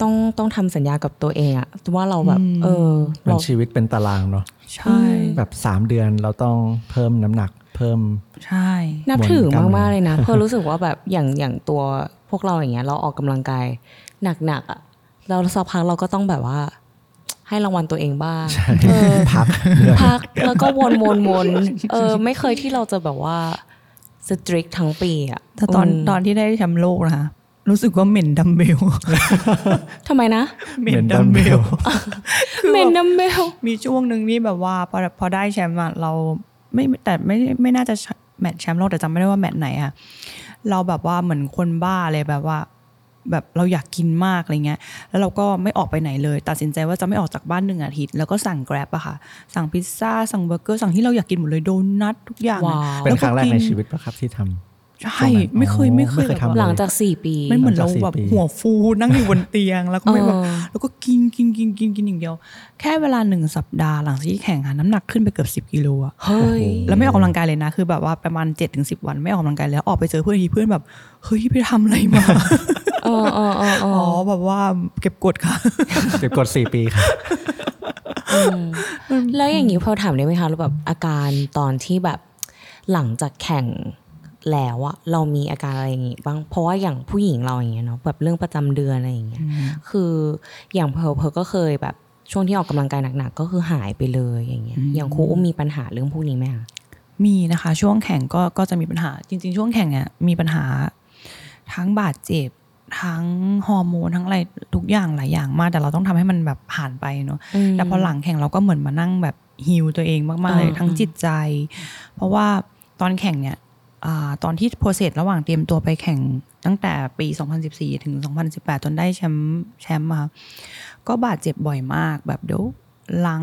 ต้องต้องทำสัญญากับตัวเองอะว่าเราแบบ เออมัเรานชีวิตเป็นตารางเนาะใช่ แบบสามเดือนเราต้องเพิ่มน้ำหนักเพิ่มใช่ นับถือวนกล้ามเนื้อมากๆเลยนะเพื่อรู้สึกว่าแบบอย่างอย่างตัวพวกเราอย่างเงี้ย เราออกกำลังกายหนักๆอะเราสักพักเราก็ต้องแบบว่า ให้รางวัลตัวเองบ้างเออพักเหนื่อยพักแล้วก็วนวนวนเออ ไม่เคยที่เราจะแบบว่า strict ทั้งปีอะแต่ตอนมตอนที่ได้แชมป์โลกนะคะรู้สึกว่าเหม็นดัมเบลทำไมนะ เหม็นดัมเบลเหม็นดัมเบล มีช่วงหนึ่งนี่แบบว่าพอพอได้แชมป์อะเราไม่แต่ไม่ไม่น่าจะแมตช์แชมป์โลกแต่จำไม่ได้ว่าแมตช์ไหนอะเราแบบว่าเหมือนคนบ้าเลยแบบว่า แบบเราอยากกินมากอะไรเงี้ย แล้วเราก็ไม่ออกไปไหนเลย ตัดสินใจว่าจะไม่ออกจากบ้านหนึ่งอาทิตย์ แล้วก็สั่งแกร็บอะค่ะ สั่งพิซซ่า สั่งเบอร์เกอร์ สั่งที่เราอยากกินหมดเลย โดนัททุกอย่างอะว้าวเป็นครั้งแรกในล้วชีวิตปะครับที่ทำใช่ ไม่เคยไม่เคยไม่เคยแบบทำว่าหลังจากสี่ปีมันเหมือนเราหลังจากสี่แบบปีหัวฟูนั่งอยู่บนเตียง แล้วก็ไม่แบบเออแล้วก็กินกินกินกินกินอย่างเดียว แค่เวลาหนึ่งสัปดาห์หลังจากที่แข่งอะน้ำหนักขึ้นไปเกือบสิบ10กิโลอะเฮ้ยแล้วไม่ออกกำลังกายเลยนะ คือแบบว่าประมาณ7จ็ถึงสิวันไม่ออกกำลังกายแล้วออกไปเจอเพื่อนทีเพื่อนแบบเฮ้ยไปทำอะไรมาเออเออเออเออ๋ออแบบว่าเก็บกดค่ะ เก็บกดสี่ปีครับแล้วอย่างนี้พอถามได้ไหมคะแล้วแบบอาการตอนที่แบบหลังจากแข่งแล้วอะเรามีอาการอะไรอย่างงี้บ้างเพราะว่าอย่างผู้หญิงเราอย่างเงี้ยเนาะแบบเรื่องประจำเดือนอะไรอย่างเงี้ยคืออย่างเพร์ลเพร์ลก็เคยแบบช่วงที่ออกกำลังกายหนักๆก็คือหายไปเลยอย่างเงี้ยอย่างครูอุ้มมีปัญหาเรื่องพวกนี้ไหมคะมีนะคะ ช่วงแข่งก็ก็จะมีปัญหาจริง ๆ ช่วงแข่งเนี่ยมีปัญหาทั้งบาดเจ็บ ทั้งฮอร์โมนทั้งอะไรทุกอย่างหลายอย่างมาก แต่เราต้องทำให้มันแบบผ่านไปเนาะอืมแต่พอหลังแข่งเราก็เหมือนมานั่งแบบฮิวตัวเองมากๆเลยอ่าทั้งจิตใจ เพราะว่าตอนแข่งเนี่ยอาตอนที่โปรเซสระหว่างเตรียมตัวไปแข่งตั้งแต่ปี 2014 ถึง 2018 จนได้แชมป์แชมป์มา ก็บาดเจ็บบ่อยมาก แบบเดี๋ยวหลัง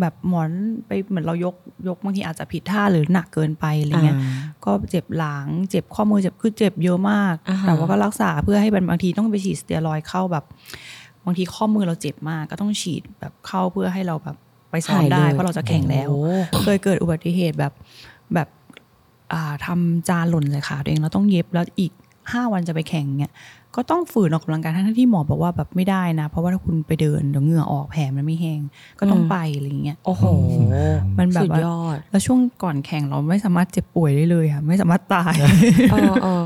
แบบหมอนไปเหมือนเรายกยกบางทีอาจจะผิดท่าหรือหนักเกินไปอะไรเงี้ยก็เจ็บหลังเจ็บข้อมือเจ็บคือเจ็บเยอะมากอ่าฮะแต่ว่าก็รักษาเพื่อให้มันบางทีต้องไปฉีดสเตียรอยด์เข้าแบบบางทีข้อมือเราเจ็บมากก็ต้องฉีดแบบเข้าเพื่อให้เราแบบไปซ้อมหายเลยได้เพราะเราจะแข่งแล้วโอ้เคยเกิดอุบัติเหตุแบบแบบอ่าทำจานหล่นใส่ขาตัวเองแล้วต้องเย็บแล้วอีก ห้าวันจะไปแข่งเนี่ยก็ต้องฝืนออกกำลังกายทั้งๆที่หมอบอกว่าแบบไม่ได้นะ เพราะว่าถ้าคุณไปเดินเดี๋ยวเหงื่อออกแผลมันไม่แห้งก็ต้องไปอะไรอย่างเงี้ยโอ้โหมันแบบสุดว่ายอด แล้วช่วงก่อนแข่งเราไม่สามารถเจ็บป่วยได้เลยค่ะ ไม่สามารถตายเออเออ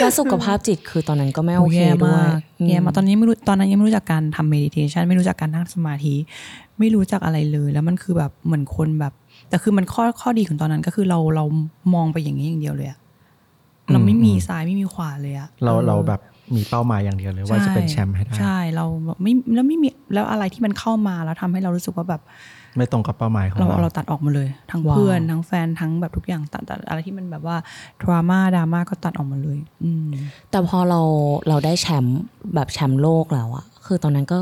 แล้วสุขภาพจิตคือตอนนั้นก็ไม่โอเคแย่ด้วยมากแย่มากตอนนี้ไม่รู้ตอนนั้นยังไม่รู้จักการทำเมดิเทชันไม่รู้จักการนั่งสมาธิ ไม่รู้จักอะไรเลย แล้วมันคือแบบเหมือนคนแบบ แต่คือมันข้อข้อดีของตอนนั้นก็คือเราเรามองไปอย่างนี้อย่างเดียวเลยอะ เราไม่มีซ้ายไม่มีขวาเลยอะเราออเราแบบมีเป้าหมายอย่างเดียวเลยว่าจะเป็นแชมป์ให้ได้ ใช่เราแบบไม่แล้วไม่มีแล้วอะไรที่มันเข้ามาแล้วทำให้เรารู้สึกว่าแบบ ไม่ตรงกับเป้าหมายของเราเราเราตัดออกมาเลย ทั้งว้าวเพื่อนทั้งแฟนทั้งแบบทุกอย่างตัดตัดอะไรที่มันแบบว่าดราม่าดราม่าก็ตัดออกมาเลย อืมแต่พอเราเราได้แชมป์แบบแชมป์โลกแล้วอะคือตอนนั้นก็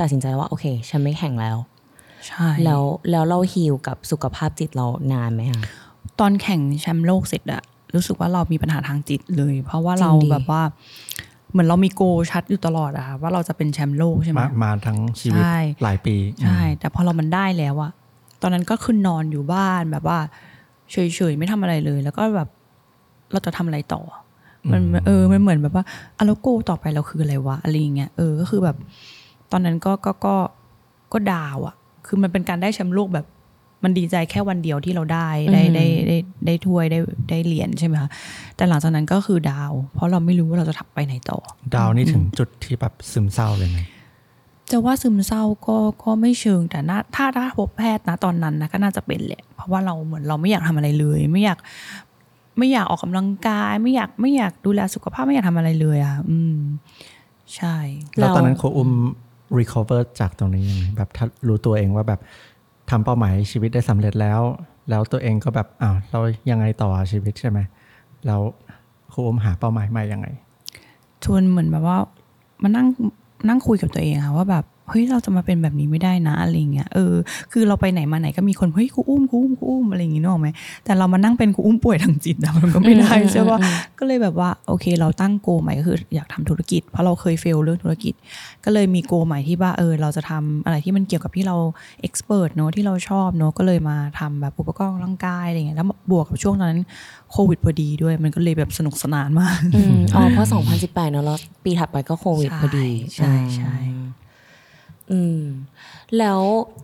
ตัดสินใจว่าโอเคฉันไม่แข่งแล้วใช่แล้วแล้วเราฮิลกับสุขภาพจิตเรานานไหมคะตอนแข่งแชมป์โลกเสร็จอะ รู้สึกว่าเรามีปัญหาทางจิตเลย เพราะว่าเราจริงดิแบบว่า เหมือนเรามีโกชัดอยู่ตลอดอะค่ะว่าเราจะเป็นแชมป์โลกใช่ไหมมามาทั้งชีวิตใช่หลายปีใช่แต่พอเรามันได้แล้วอะตอนนั้นก็คือนอนอยู่บ้านแบบว่าเฉยๆไม่ทำอะไรเลย แล้วก็แบบเราจะทำอะไรต่อ มันเออมันเหมือนแบบว่าอะแล้วโกต่อไปเราคืออะไรวะอะไรอย่างเงี้ยเออก็คือแบบ ตอนนั้นก็ก็ก็ก็ดาวอะคือมันเป็นการได้แชมป์โลกแบบ มันดีใจแค่วันเดียวที่เราได้ได้อืมได้ได้ได้ถ้วยได้ได้เหรียญใช่ไหมคะแต่หลังจากนั้นก็คือดาว เพราะเราไม่รู้ว่าเราจะทับไปไหนต่อ ดาวนี่ถึงจุดที่แบบซึมเศร้าเลยไหมจะว่าซึมเศร้าก็ก็ไม่เชิงแต่น่าถ้าถ้าพบแพทย์นะตอนนั้นนะก็น่าจะเป็นแหละ เพราะว่าเราเหมือนเราไม่อยากทำอะไรเลย ไม่อยากไม่อยากออกกำลังกาย ไม่อยากไม่อยากดูแลสุขภาพไม่อยากทำอะไรเลยอะอืม ใช่ แล้วตอนนั้นเราครูอุ้ม recover จากตรงนี้ยังไงแบบถ้ารู้ตัวเองว่าแบบ ทำเป้าหมายชีวิตได้สำเร็จแล้ว แล้วตัวเองก็แบบอ้าวเรายังไงต่อชีวิตใช่ไหมแล้วครูอุ้มหาเป้าหมายใหม่ยังไงชวนเหมือนแบบว่ามานั่งนั่งคุยกับตัวเองค่ะว่าแบบ เฮ้ยเราจะมาเป็นแบบนี้ไม่ได้นะอะไรเงี้ยเออคือเราไปไหนมาไหนก็มีคนเฮ้ยครูอุ้มครูอุ้มครูอุ้มอะไรอย่างงี้นึกออกไหมแต่เรามานั่งเป็นครูอุ้มป่วยทางจิตอะมันก็ไม่ได้ใช่ปะก็เลยแบบว่าโอเค เราตั้งโกใหม่ก็คืออยากทำธุรกิจ เพราะเราเคยเฟลเรื่องธุรกิจ ก็เลยมีโกใหม่ที่ว่าเออเราจะทำอะไรที่มันเกี่ยวกับที่เราเอ็กซ์เพรสเนอะที่เราชอบเนอะก็เลยมาทำแบบอุปกรณ์ร่างกายอะไรเงี้ยแล้วบวกกับช่วงนั้นโควิดพอดีด้วยมันก็เลยแบบสนุกสนานมากอืมอ๋อเพราะ 2018เนอะแล้วปีถัดไปก็โควิดพอดีใช่ใช่ อืม แล้ว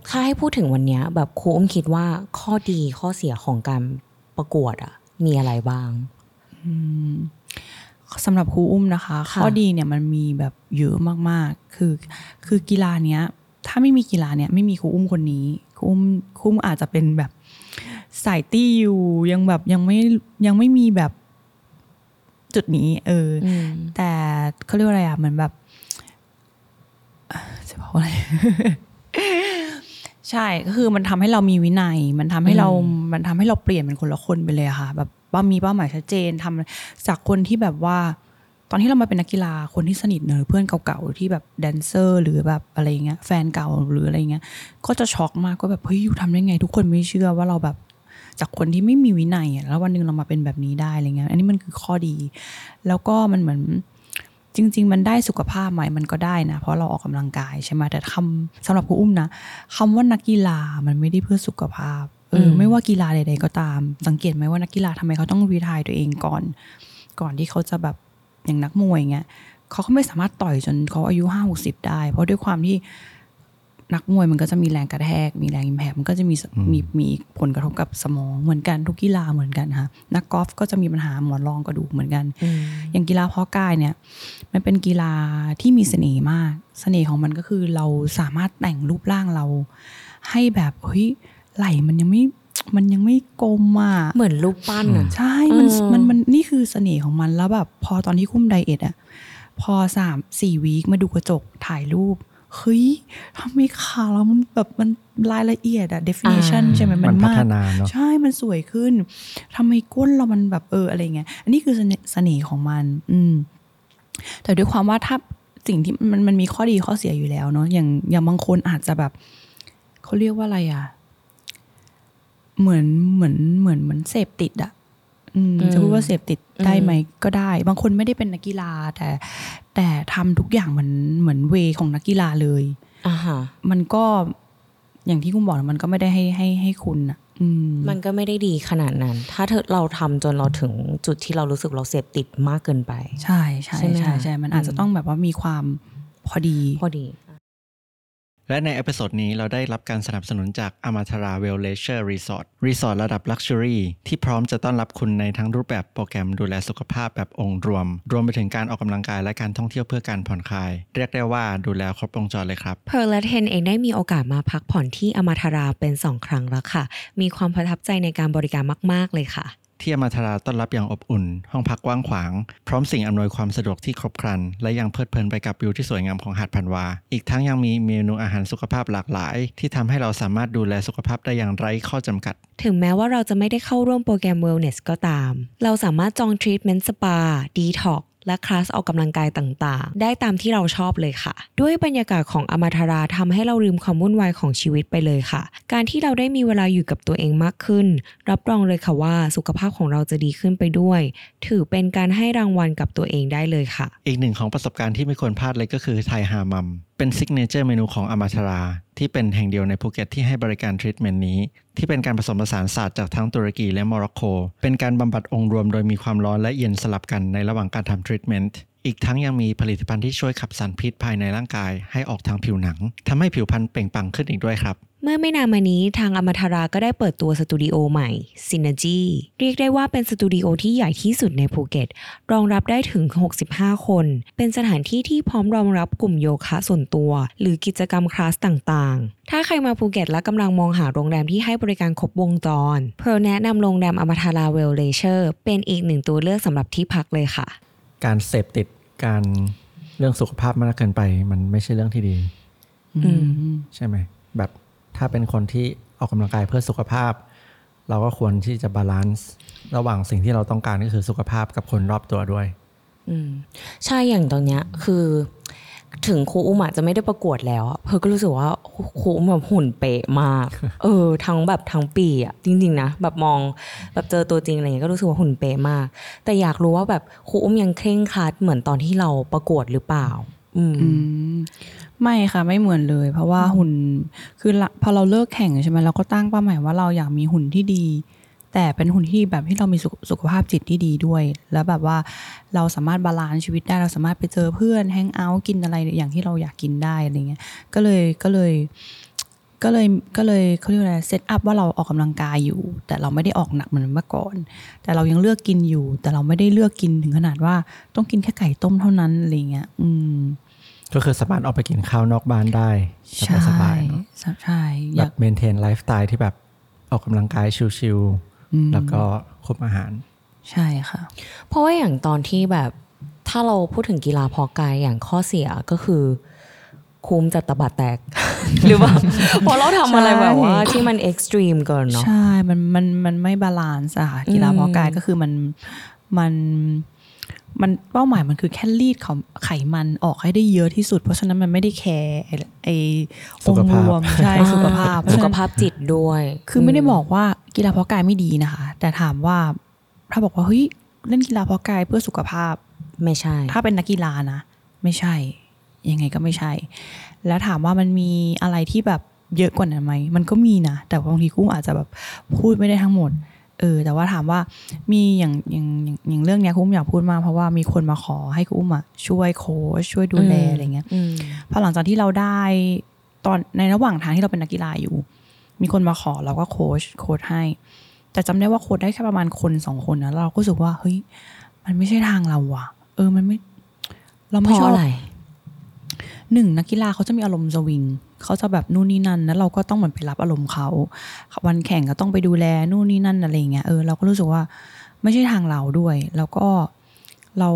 ถ้าให้พูดถึงวันเนี้ยแบบครูอุ้มคิดว่าข้อดีข้อเสียของการประกวดอะมีอะไรบ้างสำหรับครูอุ้มนะคะค่ะข้อดีเนี่ยมันมีแบบเยอะมากๆ คือคือกีฬาเนี้ย ถ้าไม่มีกีฬาเนี่ยไม่มีครูอุ้มคนนี้ครูอุ้มครูอุ้มอาจจะเป็นแบบสายตี้อยู่ยังแบบยังไม่ยังไม่มีแบบจุดนี้ เออออืมแต่เขาเรียกว่าอะไรอะเหมือนแบบเอ่อ จะบอกว่าอะไรใช่ก็คือมันทำให้เรามีวินัย มันทำให้เรา มันทำให้เราเปลี่ยนเป็นคนละคนไปเลยอะค่ะ แบบว่ามีเป้าหมายชัดเจนทำจากคนที่แบบว่า ตอนที่เรามาเป็นนักกีฬาคนที่สนิทเนอะเพื่อนเก่าๆที่แบบแดนเซอร์หรือแบบอะไรเงี้ยแฟนเก่าหรืออะไรเงี้ยก็จะช็อกมากก็แบบเฮ้ยอยู่ทำได้ไง ทุกคนไม่เชื่อว่าเราแบบจากคนที่ไม่มีวินัยอะแล้ววันหนึ่งเรามาเป็นแบบนี้ได้อะไรเงี้ยอันนี้มันคือข้อดี แล้วก็มันเหมือน จริง ๆ มันได้สุขภาพไหมมันก็ได้นะ เพราะเราออกกำลังกายใช่ไหมแต่คำสำหรับครูอุ้มนะคำว่านักกีฬามันไม่ได้เพื่อสุขภาพเอออมไม่ว่ากีฬาใดๆก็ตาม สังเกตไหมว่านักกีฬาทำไมเขาต้องรีทายตัวเองก่อน ก่อนที่เขาจะแบบอย่างนักมวยเงี้ยเขาก็ไม่สามารถต่อยจนเขาอายุห้าหกสิบได้ เพราะด้วยความที่ นักมวยมันก็จะมีแรงกระแทก มีแรงอิมแพกมันก็จะมีสมีมีผลกระทบกับสมองเหมือนกันทุกกีฬาเหมือนกันค่ะนักกอล์ฟก็จะมีปัญหาหมอนรองกระดูกเหมือนกันอืมอย่างกีฬาเพาะกายเนี่ย มันเป็นกีฬาที่มีเสน่ห์มาก เสน่ห์ของมันก็คือเราสามารถแต่งรูปร่างเรา ให้แบบเฮ้ยไหล่มันยังไม่มันยังไม่กลมอะเหมือนรูปปั้นอะใช่มันเออมันมันนี่คือเสน่ห์ของมันแล้วแบบพอตอนที่คุ้มไดเอทอะพอสามสี่วีคมาดูกระจกถ่ายรูป เฮ้ยทำไมขาเรามันแบบมันรายละเอียดอะ definition ใช่ไหมมัมันนพัมาฒกนาเนาะใช่มันสวยขึ้นทำไมก้นเรามันแบบเอออะไรเงี้ยอันนี้คือเสน่ห์เสน่ห์ของมัน อืม แต่ด้วยความว่าถ้าสิ่งที่มันมันมีข้อดีข้อเสียอยู่แล้วเนาะอย่างอย่างบางคนอาจจะแบบเขาเรียกว่าอะไรอะเหมือนเหมือนเหมือนเหมือนเสพติดอะอืมอืมจะพูดว่าเสพติดได้อืมไหมก็ได้ บางคนไม่ได้เป็นนักกีฬาแต่ แต่ทำทุกอย่างเหมือนเหมือนเวของนักกีฬาเลยอ่าฮะมันก็อย่างที่คุณบอกนะมันก็ไม่ได้ให้ให้ให้คุณอะอืมมันก็ไม่ได้ดีขนาดนั้น ถ้าเธอเราทำจนเราถึงจุดที่เรารู้สึกเราเสพติดมากเกินไป ใช่ใช่ใช่ไหมใช่คะใช่ มันอาจจะต้องแบบว่ามีความพอดี พอดี และใน episode นี้เราได้รับการสนับสนุนจาก Amatara Well Leisure Resort รีสอร์ทระดับ Luxury ที่พร้อมจะต้อนรับคุณในทั้งรูปแบบโปรแกรมดูแลสุขภาพแบบองค์รวม รวมไปถึงการออกกำลังกายและการท่องเที่ยวเพื่อการผ่อนคลาย เรียกได้ว่าดูแลครบวงจรเลยครับ เพ ิ ร์ลและเทนเองได้มีโอกาสมาพักผ่อนที่อมาทาราเป็น 2 ครั้งแล้วค่ะ มีความประทับใจในการบริการมาก ๆ เลยค่ะ ที่อมาทราต้อนรับอย่างอบอุ่น ห้องพักกว้างขวาง พร้อมสิ่งอำนวยความสะดวกที่ครบครัน และยังเพลิดเพลินไปกับวิวที่สวยงามของหาดพันวา อีกทั้งยังมีเมนูอาหารสุขภาพหลากหลาย ที่ทำให้เราสามารถดูแลสุขภาพได้อย่างไร้ข้อจำกัด ถึงแม้ว่าเราจะไม่ได้เข้าร่วมโปรแกรม Wellness ก็ตาม เราสามารถจองทรีทเมนต์สปาดีท็อก และคลาสออกกำลังกายต่างๆ ได้ตามที่เราชอบเลยค่ะ ด้วยบรรยากาศของอมาทาราทำให้เราลืมความวุ่นวายของชีวิตไปเลยค่ะ การที่เราได้มีเวลาอยู่กับตัวเองมากขึ้น รับรองเลยค่ะว่าสุขภาพของเราจะดีขึ้นไปด้วย ถือเป็นการให้รางวัลกับตัวเองได้เลยค่ะ อีกหนึ่งของประสบการณ์ที่ไม่ควรพลาดเลยก็คือ Thai Hammam เป็น signature เมนูของอมาทาราที่เป็นแห่งเดียวในภูเก็ตที่ให้บริการทรีทเมนต์นี้ ที่เป็นการผสมผสานศาสตร์จากทั้งตุรกีและโมร็อกโก เป็นการบำบัดองค์รวมโดยมีความร้อนและเย็นสลับกันในระหว่างการทำทรีทเมนต์อีกทั้งยังมีผลิตภัณฑ์ที่ช่วยขับสารพิษภายในร่างกายให้ออกทางผิวหนังทำให้ผิวพรรณเปล่งปลั่งขึ้นอีกด้วยครับ เมื่อไม่นานมานี้ทางอมาทาราก็ได้เปิดตัวสตูดิโอใหม่ Synergy เรียกได้ว่าเป็นสตูดิโอที่ใหญ่ที่สุดในภูเก็ต รองรับได้ถึง 65 คน เป็นสถานที่ที่พร้อมรองรับกลุ่มโยคะส่วนตัว หรือกิจกรรมคลาสต่างๆ ถ้าใครมาภูเก็ตและกำลังมองหาโรงแรมที่ให้บริการครบวงจร เพิร์ลแนะนำโรงแรม Amatara Well Leisure เป็นอีกหนึ่งตัวเลือกสำหรับที่พักเลยค่ะ การเสพติดการเรื่องสุขภาพมากเกินไป มันไม่ใช่เรื่องที่ดีอืมใช่ไหมแบบ ถ้าเป็นคนที่ออกกำลังกายเพื่อสุขภาพ เราก็ควรที่จะ balance ระหว่างสิ่งที่เราต้องการก็คือสุขภาพกับคนรอบตัวด้วย อืมใช่อย่างตอนเนี้ยคือถึงครูอุ้มอาจจะไม่ได้ประกวดแล้วอะเพิร์ลก็รู้สึกว่าครูอุ้มแบบหุ่นเป๊ะมาก เออ ทั้งแบบทั้งปีอะจริง ๆ นะ แบบมองแบบเจอตัวจริงอะไรเงี้ยก็รู้สึกว่าหุ่นเป๊ะมาก แต่อยากรู้ว่าแบบครูอุ้มยังเคร่งครัดเหมือนตอนที่เราประกวดหรือเปล่า อืมไม่ค่ะไม่เหมือนเลย เพราะว่าหุ่นคือพอเราเลิกแข่งใช่ไหมเราก็ตั้งเป้าหมายว่าเราอยากมีหุ่นที่ดี แต่เป็นหุ่นที่แบบที่เรามีสุขสุขภาพจิตที่ดีด้วย แล้วแบบว่าเราสามารถ balance ชีวิตได้เราสามารถไปเจอเพื่อน hangout กินอะไรอย่างที่เราอยากกินได้อะไรเงี้ยก็เลยก็เลย ก็เลยก็เลยเขาเรียกว่าอะไร set up ว่าเราออกกำลังกายอยู่ แต่เราไม่ได้ออกหนักเหมือนเมื่อก่อน แต่เรายังเลือกกินอยู่ แต่เราไม่ได้เลือกกินถึงขนาดว่าต้องกินแค่ไก่ต้มเท่านั้นอะไรเงี้ยอืมก็คือสามารถออกไปกินข้าวนอกบ้านได้ใช่สบายๆเนอะใช่อแบยาบกเมนเทนไลฟ์สไตล์ที่แบบออกกำลังกายชิลอืมๆแล้วก็คุมอาหาร ใช่ค่ะ เพราะว่าอย่างตอนที่แบบถ้าเราพูดถึงกีฬาเพอกายอย่างข้อเสียก็คือ คุมจะตะบัดแตก หรือว่าเพราะเราทำอะไรแบบว่าที่มัน extreme เกินเนาะใช่มันมันมันไม่ balance อะค่ะกีฬาอืมเพาะกายก็คือมันมันมันเป้าหมายมันคือแค่รีดเขาไขมันออกให้ได้เยอะที่สุด เพราะฉะนั้นมันไม่ได้แคร์ไอ้ไอ้สุองขค์ภาพรวมใช่สุขภาพเพราะสุฉะขนั้นภาพจิตด้วย คือไม่ได้บอกว่ากีฬาเพาะกายไม่ดีนะคะ แต่ถามว่าถ้าบอกว่าเฮ้ยเล่นกีฬาเพาะกายเพื่อสุขภาพไม่ใช่ ถ้าเป็นนักกีฬานะ ไม่ใช่ ยังไงก็ไม่ใช่ แล้วถามว่ามันมีอะไรที่แบบเยอะกว่านั้นไหมมันก็มีนะแต่บางทีกุ้งอาจจะแบบพูดไม่ได้ทั้งหมดเออแต่ว่าถามว่ามีอย่างอย่างอย่างอย่างเรื่องเนี้ยกุ้งอยากพูดมากเพราะว่ามีคนมาขอให้กุ้งอะช่วยโค้ชช่วยดูแลอืมอะไรเงี้ยอืมพอหลังจากที่เราได้ตอนในระหว่างทางที่เราเป็นนักกีฬาอยู่ มีคนมาขอเราก็โค้ชโค้ชให้ แต่จำได้ว่าโค้ชได้แค่ประมาณคนสองคนนะแล้วเราก็รู้สึกว่าเฮ้ยมันไม่ใช่ทางเราว่ะ เออมันไม่ เราเพไม่ชราะอบอะไร หนึ่งนักกีฬาเขาจะมีอารมณ์สวิงเขาจะแบบนู่นนี่นั่นแล้วเราก็ต้องเหมือนไปรับอารมณ์เขาวันแข่งก็ต้องไปดูแลนู่นนี่นั่นอะไรเงี้ยเออเราก็รู้สึกว่าไม่ใช่ทางเราด้วย แล้วก็เรา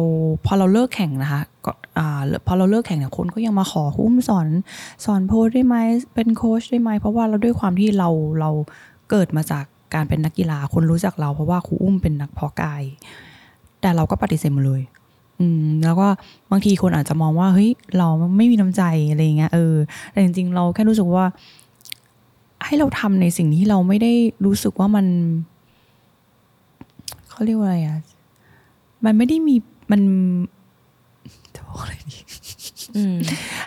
พอเราเลิกแข่งนะคะก็อ่าพอเราเลิกแข่งเนี่ยคนก็ยังมาขอคุ้มสอนสอนโพสได้ไหมเป็นโค้ชได้ไหมเพราะว่าเราด้วยความที่เราเราเกิดมาจากการเป็นนักกีฬาคนรู้จักเรา เพราะว่าครูอุ้มเป็นนักเพาะกาย แต่เราก็ปฏิเสธหมดเลย อืมแล้วก็บางทีคนอาจจะมองว่าเฮ้ยเราไม่มีน้ำใจอะไรอย่างเงี้ยเออแต่จริงๆ เราแค่รู้สึกว่า ให้เราทำในสิ่งที่เราไม่ได้รู้สึกว่ามันเขาเรียกว่าอะไรอะมันไม่ได้มีมันจะบอกอะไรดีอืม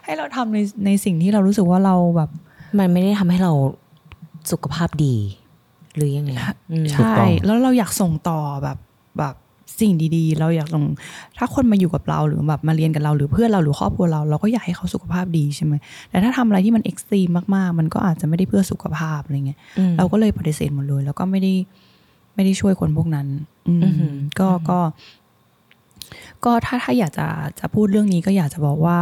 ให้เราทำในในสิ่งที่เรารู้สึกว่าเราแบบ มันไม่ได้ทำให้เราสุขภาพดี หรือยังไงอืมถูกใช่ต้องแล้วเราอยากส่งต่อแบบแบบ สิ่งดีๆ เราอยากส่งถ้าคนมาอยู่กับเราหรือแบบมาเรียนกับเราหรือเพื่อนเราหรือครอบครัวเราเราก็อยากให้เขาสุขภาพดีใช่ไหมแต่ถ้าทำอะไรที่มันเอ็กซ์ตรีมมากๆ มันก็อาจจะไม่ได้เพื่อสุขภาพอะไรเงี้ยอืมเราก็เลยปฏิเสธหมดเลย แล้วก็ไม่ได้ไม่ได้ช่วยคนพวกนั้น อืมอือหือก็ก็ ก็ถ้าถ้าอยากจะจะพูดเรื่องนี้ก็อยากจะบอกว่า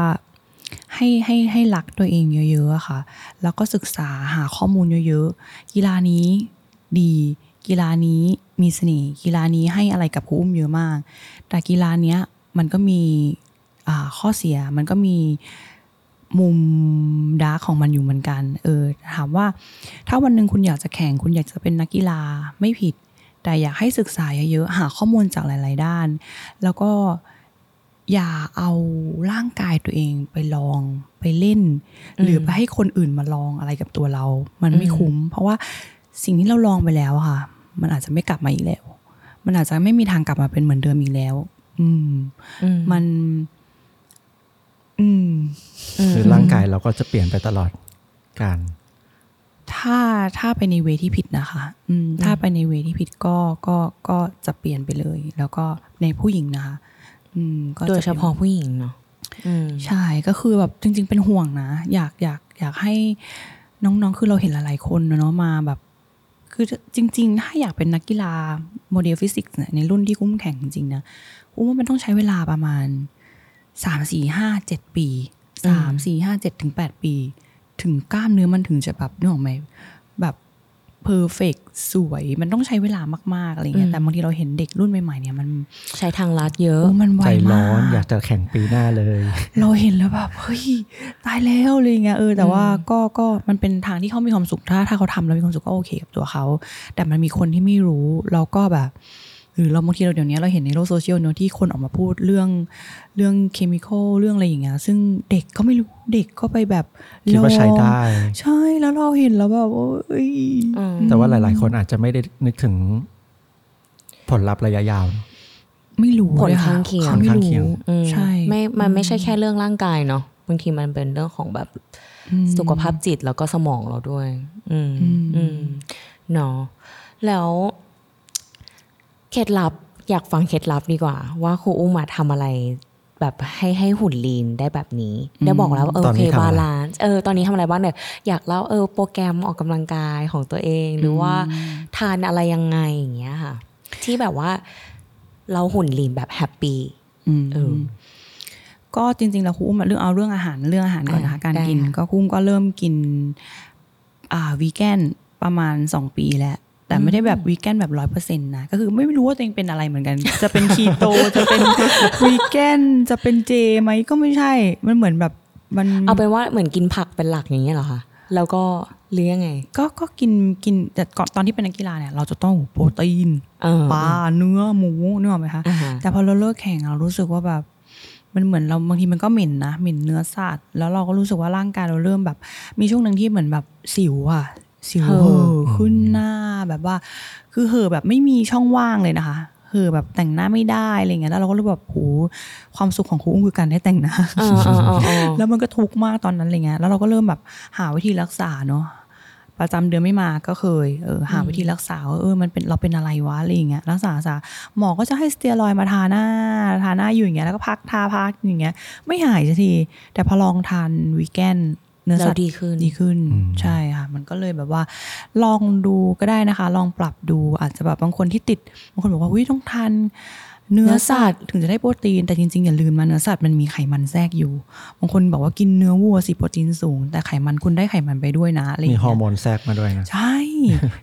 ให้ให้ให้รักตัวเองเยอะๆอะค่ะ แล้วก็ศึกษาหาข้อมูลเยอะๆ กีฬานี้ดี กีฬานี้ มีเสน่ห์กีฬานี้ให้อะไรกับครูอุ้มเยอะมาก แต่กีฬาเนี้ยมันก็มีอ่าข้อเสียมันก็มีมุมดาร์กของมันอยู่เหมือนกัน เออถามว่า ถ้าวันหนึ่งคุณอยากจะแข่งคุณอยากจะเป็นนักกีฬาไม่ผิด แต่อยากให้ศึกษาเยอะๆหาข้อมูลจากหลาย ๆ ด้าน แล้วก็อย่าเอาร่างกายตัวเองไปลองไปเล่น หรือไปให้คนอื่นมาลองอะไรกับตัวเรา มันไม่คุ้ม เพราะว่าสิ่งที่เราลองไปแล้วอะค่ะ มันอาจจะไม่กลับมาอีกแล้ว มันอาจจะไม่มีทางกลับมาเป็นเหมือนเดิมอีกแล้วอืมอืมมัน อืมคือร่างกายเราก็จะเปลี่ยนไปตลอดการถ้าถ้าไปใน way ที่ผิดนะคะ อืม ถ้าไปใน way ที่ผิดก็ก็ก็จะเปลี่ยนไปเลย แล้วก็ในผู้หญิงนะคะ อืม ก็จโดยปเฉลี่นพาะผู้หญิงเนาะอืมใช่ก็คือแบบจริง ๆ เป็นห่วงนะ อยากอยากอยากให้น้องๆ คือเราเห็นหลายๆคนนะเนาะมาแบบ คือจริง ๆ ถ้าอยากเป็นนักกีฬา model physique เนี่ยในรุ่นที่อุ้มแข่งจริงๆนะอุ้มว่ามันต้องใช้เวลาประมาณสามสี่ห้าเจ็ดปีสามสี่ห้าเจ็ดถึงแปดปี ถึงกล้ามเนื้อมันถึงจะแบบนึกออกไหม เพอร์เฟกสวยมันต้องใช้เวลามากๆอะไรเงี้อืยมแต่บางทีเราเห็นเด็กรุ่นใหม่ๆเนี่ยมันใช้ทางลัดเยอะโอ้มันไวใจร้มาอนกอยากจะแข่งปีหน้าเลย เราเห็นแล้วแบบเฮ้ยตายแล้วอะไรเงี้ยเออแต่ว่าก็ก็มันเป็นทางที่เขามีความสุขถ้าถ้าเขาทำแล้วมีความสุขก็โอเคกับตัวเขาแต่มันมีคนที่ไม่รู้แล้วก็แบบ หรือเราบางทีเราเดี๋ยวนี้เราเห็นในโลกโซเชียลเนอะที่คนออกมาพูดเรื่องเรื่อง chemical เรื่องอะไรอย่างเงี้ยซึ่งเด็กก็ไม่รู้เด็กก็ไปแบบคิดว่าใช้ได้ลองใช่แล้วเราเห็นแล้วแบบโอ้ยอืมแต่ว่าหลาย ๆ คนอาจจะไม่ได้นึกถึงผลลัพธ์ระยะยาว ไม่รู้ผลเลยค่ะข้างเคียงเขาไม่ผลข้างเคียงรู้อืมใช่ไม่มันไม่ใช่แค่เรื่องร่างกายเนาะบางทีมันเป็นเรื่องของแบบอืมสุขภาพจิตแล้วก็สมองเราด้วย อืมอืมอืมเนาะแล้ว เคล็ดลับอยากฟังเคล็ดลับดีกว่า ว่าครูอุ้มมาทำอะไร แบบให้ให้หุ่น lean ได้แบบนี้ ได้บอกแล้วว่าเออตอโอนนี้เคทำอะไรบาลานซ์เออตอนนี้ทำอะไรบ้างเนี่ยอยากเล่าเออโปรแกรมออกกำลังกายของตัวเอง หรือว่าทานอะไรยังไงอย่างเงี้ยค่ะ ที่แบบว่าเราหุ่น lean แบบ happy อืมเออก็จริงๆแล้วครูอุ้มอะเรื่องเอาเรื่องอาหารเรื่องอาหารก่อนนะคะอ่าการได้กินค่ะก็ครูอุ้มก็เริ่มกิน อ่าวีแกนประมาณสองปีแล้ว แต่ไม่ได้แบบวีแกนแบบร้อยเปอร์เซ็นต์นะ ก็คือไม่รู้ว่าตัวเองเป็นอะไรเหมือนกัน จะเป็นคีโต จะเป็นวีแกน จะเป็นเจไหมก็ไม่ใช่ มันเหมือนแบบมันเอาเป็นว่าเหมือนกินผักเป็นหลักอย่างเงี้ยเหรอคะแล้วก็เลี้ยงไง ก็ก็กินกินแต่ก่อนตอนที่เป็นนักกีฬาเนี่ย เราจะต้องโปรตีนเออปลาเนื้อหมูเนื้ออกไหมคะอ่าฮะแต่พอเราเลิกแข่งเรารู้สึกว่าแบบมันเหมือนเราบางทีมันก็เหม็นนะเหม็นเนื้อสัตว์แล้วเราก็รู้สึกว่าร่างกายเราเริ่มแบบ มีช่วงหนึ่งที่เหมือนแบบสิวอะ สิวเห่อเห่อขึ้นหน้าแบบว่า คือเห่อแบบไม่มีช่องว่างเลยนะคะเห่อแบบแต่งหน้าไม่ได้อะไรเงี้ยแล้วเราก็รู้แบบโหความสุขของครูอุ้มคือการได้แต่งหน้าเออเออเออเออแล้วมันก็ทุกข์มากตอนนั้นอะไรเงี้ยแล้วเราก็เริ่มแบบหาวิธีรักษาเนาะประจำเดือนไม่มาก็เคยเออหาวิธีรักษาว่าเออมันเป็นเราเป็นอะไรวะอะไรอย่างเงี้ยรักษารักษาหมอก็จะให้สเตียรอยด์มาทาหน้าทาหน้าอยู่อย่างเงี้ยแล้วก็พักทาพักอย่างเงี้ยไม่หายสักทีแต่พอลองทานวีแกน เนื้อแล้วสัตว์ดีขึ้นดีขึ้นอืมใช่ค่ะ มันก็เลยแบบว่า ลองดูก็ได้นะคะ ลองปรับดูอาจจะแบบบางคนที่ติดบางคนบอกว่าอุ้ยต้องทานเนื้อสัตว์ถึงจะได้โปรตีน แต่จริงๆ อย่าลืมนะเนื้อสัตว์มันมีไขมันแทรกอยู่บางคนบอกว่ากินเนื้อวัวสิโปรตีนสูง แต่ไขมันคุณได้ไขมันไปด้วยนะอะไรอย่างมีเงี้ยฮอร์โมนแทรกมาด้วยนะใช่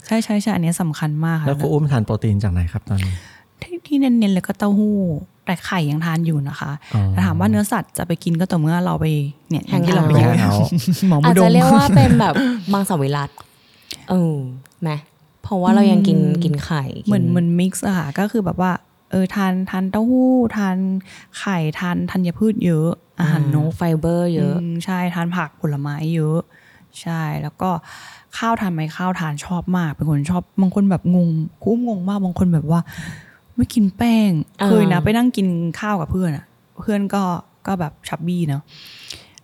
ใช่ใช่ใช่อันเนี้ยสำคัญมากค่ะแล้วครูอุ้มทานโปรตีนจากไหนครับตอนนี้ ที่ที่เน้นๆเลยก็เต้าหู้ แต่ไข่ยังทานอยู่นะคะอ๋อแต่ถามว่าเนื้อสัตว์จะไปกินก็ต่อเมื่อเราไปเนี่ยอย่างที่แฮเรางไปเอาท์กินแฮงเอาท์หมออามุจดจะมเรียกว่าเป็นแบบมังสวิรัตเออไหมเพราะว่าเรายังกินกินไข่เหมือนกิเหมือนมิกซ์อะค่ะก็คือแบบว่าเออทานทานเต้าหู้ทานไข่ทานธัญพืชเยอะอาหารนกไฟเบอร์ เยอะมใช่ทานผักผลไม้เยอะใช่แล้วก็ข้าวทานไหมข้าวทานชอบมาก เป็นคนชอบบางคนแบบงงคุ้มงงมากบางคนแบบว่า ไม่กินแป้งอ่าเคยนะไปนั่งกินข้าวกับเพื่อนอะเพื่อนก็ก็แบบชับบี้เนาะ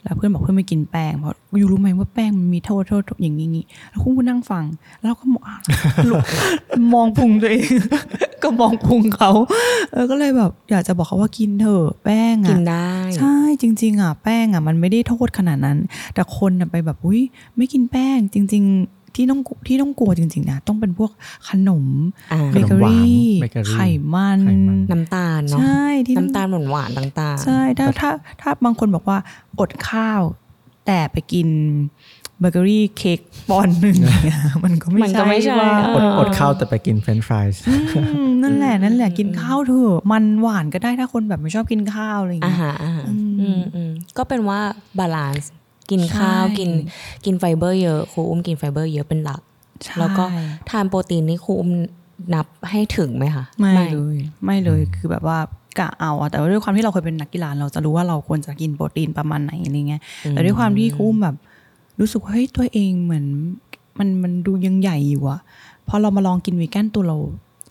แล้วเพื่อนบอกเพื่อนไม่กินแป้งเพราะอยู่รู้ไหมว่าแป้งมันมีโทษโทษอย่างนี้งี้แล้วคุ้มก็นั่งฟัง แล้วก็มองมองพุงตัวเองก็มองพุงเขาเออก็เลยแบบ อยากจะบอกเขาว่ากินเถอะแป้งอะกินได้ใช่จริง ๆ อะ แป้งอะมันไม่ได้โทษขนาดนั้น แต่คนน่ะไปแบบอุ้ยไม่กินแป้งจริง ๆ ที่ต้องที่ต้องกลัวจริง ๆ นะ ต้องเป็นพวกขนมอ่าเบเกอขนมหวานรี่เบเกอรี่ไขมันไขมัน น้ำตาลเนาะใช่ที่น้ำตาลหวานหวานๆต่างๆ ใช่ถ้าถ้าถ้าบางคนบอกว่าอดข้าว แต่ไปกินเบเกอรี่เค้กปอนด์หนึ่งเนี่ยมันก็ไม่มันก็ไม่ใช่ว่าเออดออดข้าวแต่ไปกินเฟรนช์ฟรายส์อืมนั่นแหละนั่นแหละกินข้าวเถอะมันหวานก็ได้ถ้าคนแบบไม่ชอบกินข้าวอะไรอย่างอาเงี้ยหารอาหารอืมอืมอืมก็เป็นว่า balance กินข้าวใช่กินกินไฟเบอร์เยอะครูอุ้มกินไฟเบอร์เยอะเป็นหลักใช่แล้วก็ทานโปรตีนนี่ครูอุ้มนับให้ถึงไหมคะไม่เลยไม่เลยคือแบบว่ากะเอาอะแต่ว่าด้วยความที่เราเคยเป็นนักกีฬาเราจะรู้ว่าเราควรจะกินโปรตีนประมาณไหนอะไรเงี้ยแต่ด้วยความที่อุ้มแบบ รู้สึกว่าเฮ้ยตัวเองเหมือน มันมันดูยังใหญ่อยู่อะพอเรามาลองกินวีแกนตัวเรา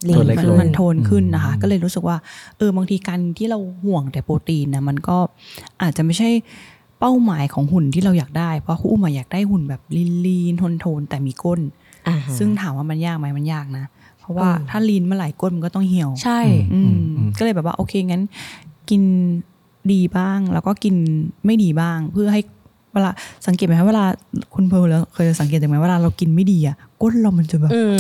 ลีตัวเล็กมันลงมันโทนขึ้นนะคะอืมก็เลยรู้สึกว่าเออบางทีการที่เราห่วงแต่โปรตีนนะมันก็อาจจะไม่ใช่ เป้าหมายของหุ่นที่เราอยากได้ เพราะคุ้มอะอยากได้หุ่นแบบลีนๆโทนๆแต่มีก้นอ่าฮะซึ่งถามว่ามันยากไหมมันยากนะ เพราะว่าอืมถ้าลีนเมื่อไหร่ก้นมันก็ต้องเหี่ยว ใช่อืมอืมก็เลยแบบว่าโอเคงั้น กินดีบ้างแล้วก็กินไม่ดีบ้างเพื่อให้ เวลาสังเกตไหมคะเวลาคุณเพร์ลแล้วเคยสังเกตไหมเวลาเรากินไม่ดีอะก้นเรามันจะแบบอืม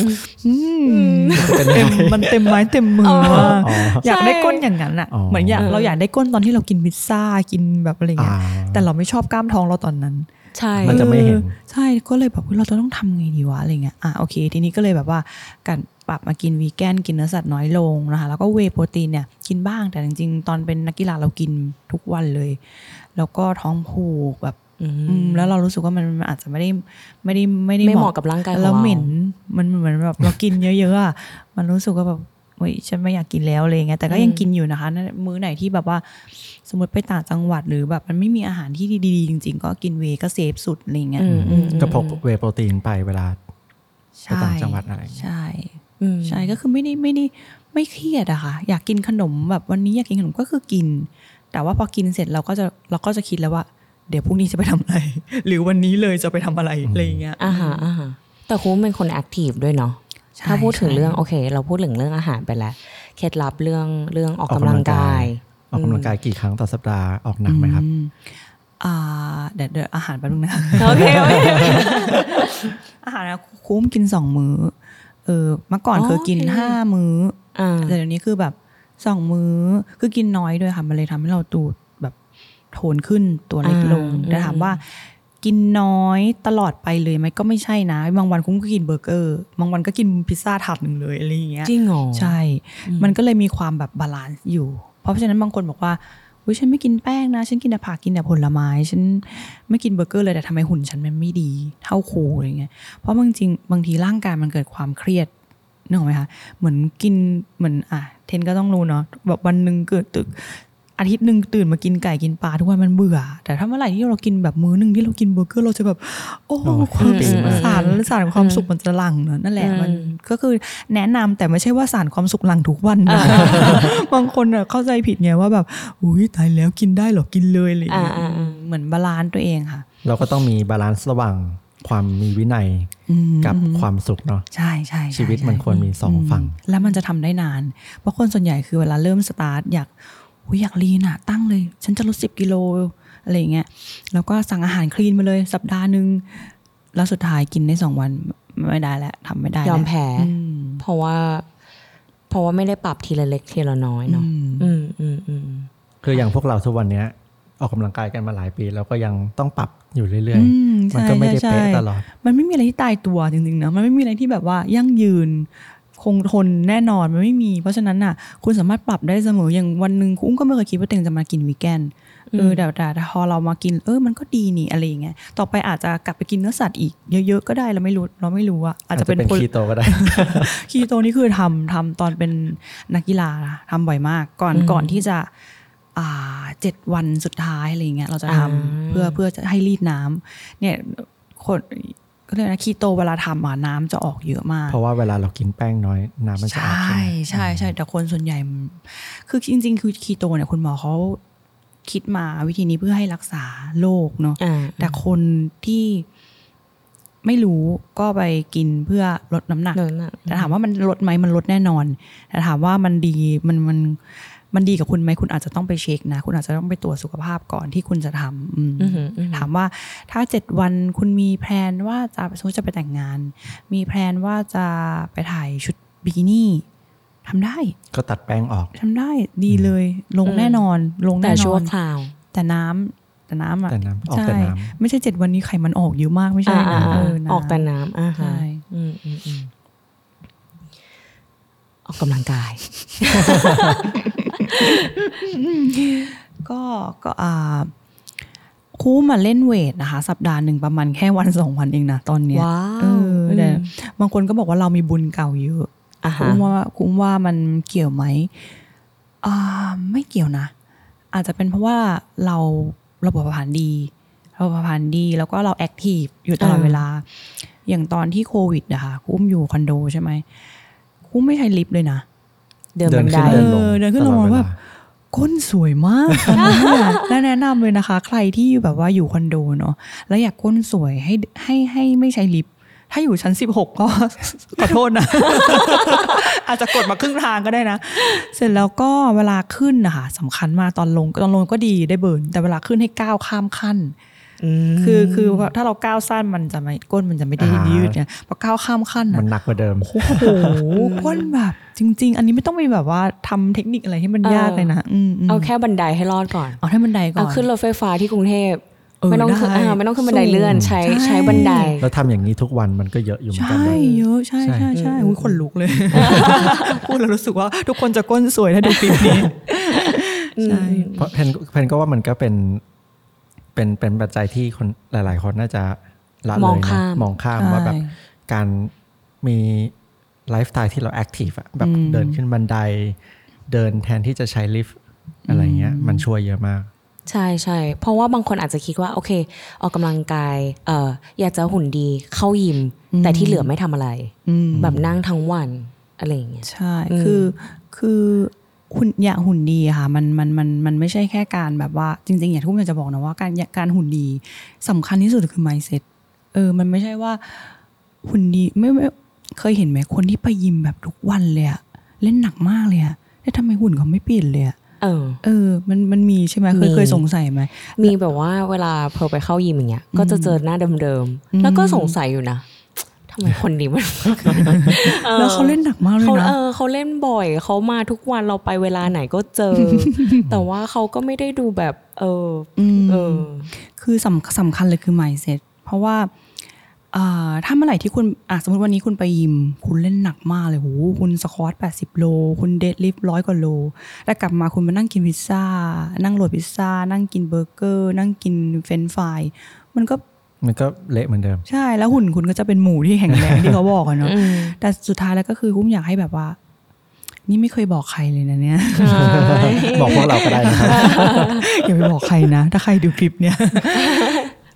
อืมเป็นเต็ยังมไงมันเต็มไม้เต็มมืออ๋อมากอ๋ออยากได้ใช่ก้นอย่างนั้นอะอ๋อเหมือนอยากเออเราอยากได้ก้นตอนที่เรากินพิซซ่ากินแบบอะไรอ่าเงี้ยแต่เราไม่ชอบกล้ามท้องเราตอนนั้นใช่มันจะไม่เห็นออใช่ก็เลยแบบเฮ้ยเราจะต้องทำไงดีวะอะไรเงี้ยอะโอเค ทีนี้ก็เลยแบบว่าการปรับมากินวีแกนกินเนื้อสัตว์น้อยลงนะคะแล้วก็เวย์โปรตีนเนี่ยกินบ้างแต่จริงๆ ตอนเป็นนักกีฬาเรากินทุกวันเลย แล้วก็ท้องผูกแบบอืมอืม แล้วเรารู้สึกว่ามันมันอาจจะไม่ได้ไม่ได้ไม่ได้ไม่เหมาะกับร่างกายของแล้วเราเหม็นมันเหมือนแบบเรากินเยอะๆอะมันรู้สึกว่าแบบเฮ้ยฉันไม่อยากกินแล้วอะไรเงี้ยแต่ก็ยังกินอยู่นะคะนั่นมื้อไหนที่แบบว่า สมมติไปต่างจังหวัดหรือแบบมันไม่มีอาหารที่ดีๆจริง ๆ ก็กินเวย์ก็เซฟสุดอะไรเงี้ยอืมอืมก็พกเวย์โปรตีนไปเวลาใช่ไปต่างจังหวัดอะไรอย่างเงี้ยใช่อืมใช่ก็คือไม่ได้ไม่ได้ไม่เครียดอะค่ะ อยากกินขนมแบบวันนี้อยากกินขนมก็คือกิน แต่ว่าพอกินเสร็จเราก็จะเราก็จะคิดแล้วว่า เดี๋ยวพรุ่งนี้จะไปทำอะไร หรือวันนี้เลยจะไปทำอะไรอะไรอย่างเงี้ยอ่าฮะอ่าฮะแต่คุณเป็นคนแอคทีฟด้วยเนาะใช่ถ้าพูดถึงใช่เรื่องโอเค เราพูดถึงเรื่องอาหารไปแล้วเคล็ดลับเรื่องเรื่องออกกำลังกาย ออกกำลังกายกี่ครั้งต่อสัปดาห์ออกหนักไหมครับอืมอ่าเดี๋ยวเดี๋ยวอาหารแป๊บนึงนะโอเคโอเคอาหารนะคุ้มกินสองมื้อเออเมื่อก่อนอ๋อเคยกินโอเคห้ามื้ออ่าแต่เดี๋ยวนี้คือแบบสองมื้อคือกินน้อยด้วยค่ะมันเลยทำให้เราตูดแบบ โทนขึ้นตัวเล็กลงอ่าแต่ถามว่ากินน้อยตลอดไปเลยไหมก็ไม่ใช่นะ บางวันอุ้มก็กินเบอร์เกอร์บางวันก็กินพิซซ่าถาดหนึ่งเลยอะไรอย่างเงี้ยจริงเหรอใช่ มันก็เลยมีความแบบ balance อยู่ เพราะฉะนั้นบางคนบอกว่าอุ้ยฉันไม่กินแป้งนะ ฉันกินแต่ผักกินแต่ผลไม้ ฉันไม่กินเบอร์เกอร์เลยแต่ทำไมหุ่นฉันมันไม่ดี เท่าครูอะไรเงี้ยเพราะบางจริงบางทีร่างกายมันเกิดความเครียดนึกออกไหมคะเหมือนกินเหมือนอะเพนก็ต้องรู้เนาะแบบวันหนึ่งเกิดตึก อาทิตย์หนึ่งตื่นมากินไก่กินปลาทุกวันมันเบื่อ แต่ถ้าเมื่อไหร่ที่เรากินแบบมื้อหนึ่งที่เรากินเบอร์เกอร์เราจะแบบ โอ้โอ้ความ happy สุขมากสารสารความสุขมันจะหลั่งเนอะนั่นแหละมันก็คือแนะนำแต่ไม่ใช่ว่าสารความสุขหลั่งทุกวันนะบางคนอะเข้าใจผิดไงว่าแบบอุ้ยตายแล้วกินได้เหรอกินเลยอะไรอย่างเงี้ยอ่าอ่าเหมือน balance ตัวเองค่ะ เราก็ต้องมี balance ระหว่างความมีวินัยอืมกับความสุขเนาะใช่ใช่ใช่ชีวิตมันใช่ควรมีสองฝั่ง แล้วมันจะทำได้นาน เพราะคนส่วนใหญ่คือเวลาเริ่มสตาร์ทอยาก อุยอยาก lean อะตั้งเลย ฉันจะลดสิบกิโลอะไรอย่างเงี้ยแล้วก็สั่งอาหาร clean มาเลยสัปดาห์หนึ่งแล้วสุดท้ายกินได้สองวันไม่ได้แล้วทำไม่ได้ยอมล้วแพ้อืมเพราะว่า เพราะว่าไม่ได้ปรับทีละเล็กทีละน้อยเนาะอืมอืมอืมอืมคืออย่างพวกเราทุกวันเนี้ยออกกำลังกายกันมาหลายปี แล้วก็ยังต้องปรับอยู่เรื่อยอืมๆมันใช่ก็ไม่ได้ใช่เป๊ะใช่ตลอด มันไม่มีอะไรที่ตายตัวจริงๆนะมันไม่มีอะไรที่แบบว่ายั่งยืน คงทนแน่นอนมันไม่มี เพราะฉะนั้นน่ะ คุณสามารถปรับได้เสมออย่างวันหนึ่งคุณอุ้มก็ไม่เคยคิดว่าตัวเองจะมากินวีแกนเออแต่แต่แต่พอเรามากินเออมันก็ดีนี่อะไรอย่างเงี้ยต่อไปอาจจะกลับไปกินเนื้อสัตว์อีกเยอะๆก็ได้เราไม่รู้เราไม่รู้อะอาจจะเป็นอาจจะเป็นคนคีโตก็ได้คีโตนี่คือทำทำตอนเป็นนักกีฬานะทำบ่อยมาก ก่อนก่อนที่จะอ่าเจ็ดวันสุดท้ายอะไรเงี้ยเราจะทำอ่าเพื่อเพื่อจะให้รีดน้ำเนี่ยคน ก็เลยกนะคีโตเวลาทำอะน้ำจะออกเยอะมาก เพราะว่าเวลาเรากินแป้งน้อยน้ำมันจะออกใช่ใช่ไหมใช่ใช่แต่คนส่วนใหญ่มันคือจริง ๆ คือคีโตเนี่ยคุณหมอเขาคิดมาวิธีนี้เพื่อให้รักษาโรคเนาะอ่าแต่คนที่ไม่รู้ก็ไปกินเพื่อลดน้ำหนักนั่นน่ะแต่ถามว่ามันลดไหมมันลดแน่นอน แต่ถามว่ามันดีมันมัน มันดีกับคุณไหมคุณอาจจะต้องไปเช็คนะ คุณอาจจะต้องไปตรวจสุขภาพก่อนที่คุณจะทำอืมอือหืออือหือถามว่าถ้าเจ็ดวันคุณมีแพลนว่าจะสมมติจะไปแต่งงาน มีแพลนว่าจะไปถ่ายชุดบิกินี่ทำได้ ก็ตัดแป้งออกทำได้ดีเลย ลงอืมแน่นอน ลงแต่แน่นชั่อวนคราว แต่น้ำแต่น้ำอะแต่น้ำออกใช่แต่น้ไม่ใช่เจ็ดวันนี้ไขมันออกเยอะมากไม่ใช่อ่านะอ่าเออ่าอน้ำออกแต่น้ำอ่าใช่ฮะอืมอืมอืมออกกำลังกาย ก็ก็อ่าคู่มาเล่นเวทนะคะ สัปดาห์หนึ่งประมาณแค่วันสองวันเองนะตอนเนี้ยว้าวเออแต่อืมบางคนก็บอกว่าเรามีบุญเก่าเยอะอ่าฮะคุ้มว่าคุ้มว่ามันเกี่ยวไหมอ่าไม่เกี่ยวนะ อาจจะเป็นเพราะว่าเราระบบเผาผลาญดีระบบเผาผลาญดี แล้วก็เราแอคทีฟอยู่ตลอดอ่าเวลา อย่างตอนที่โควิดอะค่ะคุ้มอยู่คอนโดใช่ไหมคุ้มไม่ใช้ลิฟต์เลยนะ เดินเดิบันนไดขึ้นเดินลงเออเดินขึ้นลงตอดแล้วเวแบบก้นสวยมากตอนนั้นน่ะและแนะนำเลยนะคะ ใครที่แบบว่าอยู่คอนโดเนาะแล้วอยากก้นสวยให้ให้ให้ไม่ใช้ลิฟต์ถ้าอยู่ชั้นสิบหกก็ขอโทษนะ อาจจะกดมาครึ่งทางก็ได้นะ เสร็จแล้วก็เวลาขึ้นนะคะสำคัญมากตอนลงตอนลงก็ดีได้เบิร์นแต่เวลาขึ้นให้ก้าวข้ามขั้น คือคือถ้าเราก้าวสั้นมันจะไม่ก้นมันจะไม่ได้อ่ายืยืดเนี่ยพอก้าวข้ามขั้นมัอะนหนักกว่าเดิมโอ้โหก้นแบบจริง ๆ อันนี้ไม่ต้องไปแบบว่าทำเทคนิคอะไรที่มันเออยากเลยนะอืมมเอาแค่บันไดให้รอดก่อนเอาให้บันไดก่อเอานขึ้นรถไฟฟ้าที่กรุงเทพเออไม่ต้องขึ้นได้อ่าไม่ต้องขึ้นบันไดเลื่อนใช้ใช่ใช้บันไดแล้วทำอย่างนี้ทุกวันมันก็เยอะอยู่เหมือนใช่กันนะเยอะใช่ใช่ใช่ใช่อุ้ยขนลุกเลยพูดแล้วรู้สึกว่าทุกคนจะก้นสวยถ้าดูคลิปนี้ใช่เพราะเพนเพนก็ว่ามันก็เป็น เป็นเป็นปัจจัยที่คนหลาย ๆ คนน่าจะละเลมองยนะข้ามมองข้ามใช่ว่าแบบการมีไลฟ์สไตล์ที่เรา active อะแบบอืมเดินขึ้นบันได เดินแทนที่จะใช้ลิฟต์อะไรเงี้ย มันช่วยเยอะมาก ใช่ใช่เพราะว่าบางคนอาจจะคิดว่าโอเค ออกกำลังกายเอ่ออยากจะหุ่นดีเข้ายิม แต่ที่เหลือไม่ทำอะไรอืมแบบนั่งทั้งวันอะไรอย่างเงี้ยใช่อืมคือคือ หุ่นอยากหุ่นดีอะค่ะมันมันมันมันไม่ใช่แค่การแบบว่าจริงๆอย่างที่ผมอยากจะบอกนะว่าการการหุ่นดีสำคัญที่สุดคือ mindset เออ มันไม่ใช่ว่าหุ่นดีไม่ไม่เคยเห็นไหมคนที่ไปยิมแบบทุกวันเลยอะเล่นหนักมากเลยอะแล้วทำไมหุ่นเขาไม่เปลี่ยนเลยอะเออ เออ มันมันมีใช่ไหมเคมียเคยสงสัยไหมมีแบบว่าเวลาเพอไปเข้ายิมอย่างเงี้ยก็จะเจอหน้าเดิมอืมๆแล้วก็สงสัยอยู่นะ ทำไมคนนี้มันออแล้วเขาเล่นหนักมากเลยเขานะเออเขาเล่นบ่อยเขามาทุกวันเราไปเวลาไหนก็เจอ แต่ว่าเขาก็ไม่ได้ดูแบบ เอออมเออ คือสำสำคัญเลยคือ mindset เพราะว่าอ่าถ้าเมื่อไหร่ที่คุณอะสมมติวันนี้คุณไปยิม คุณเล่นหนักมากเลยโหคุณ squat 80โล คุณ deadlift ร้อยกว่าโล แล้วกลับมาคุณมานั่งกินพิซซ่า นั่งโหลดพิซซ่า นั่งกินเบอร์เกอร์ นั่งกินเฟรนช์ฟราย มันก็ มันก็เละเหมือนเดิม ใช่แล้วหุ่นคุณก็จะเป็นหมูที่แข็งแรงที่เขาบอกอะเนาะอืมแต่สุดท้ายแล้วก็คืออุ้มอยากให้แบบว่า นี่ไม่เคยบอกใครเลยนะเนี่ย บอกพวกเราก็ได้นะครับอย่าไปบอกใครนะ ถ้าใครดูคลิปเนี่ย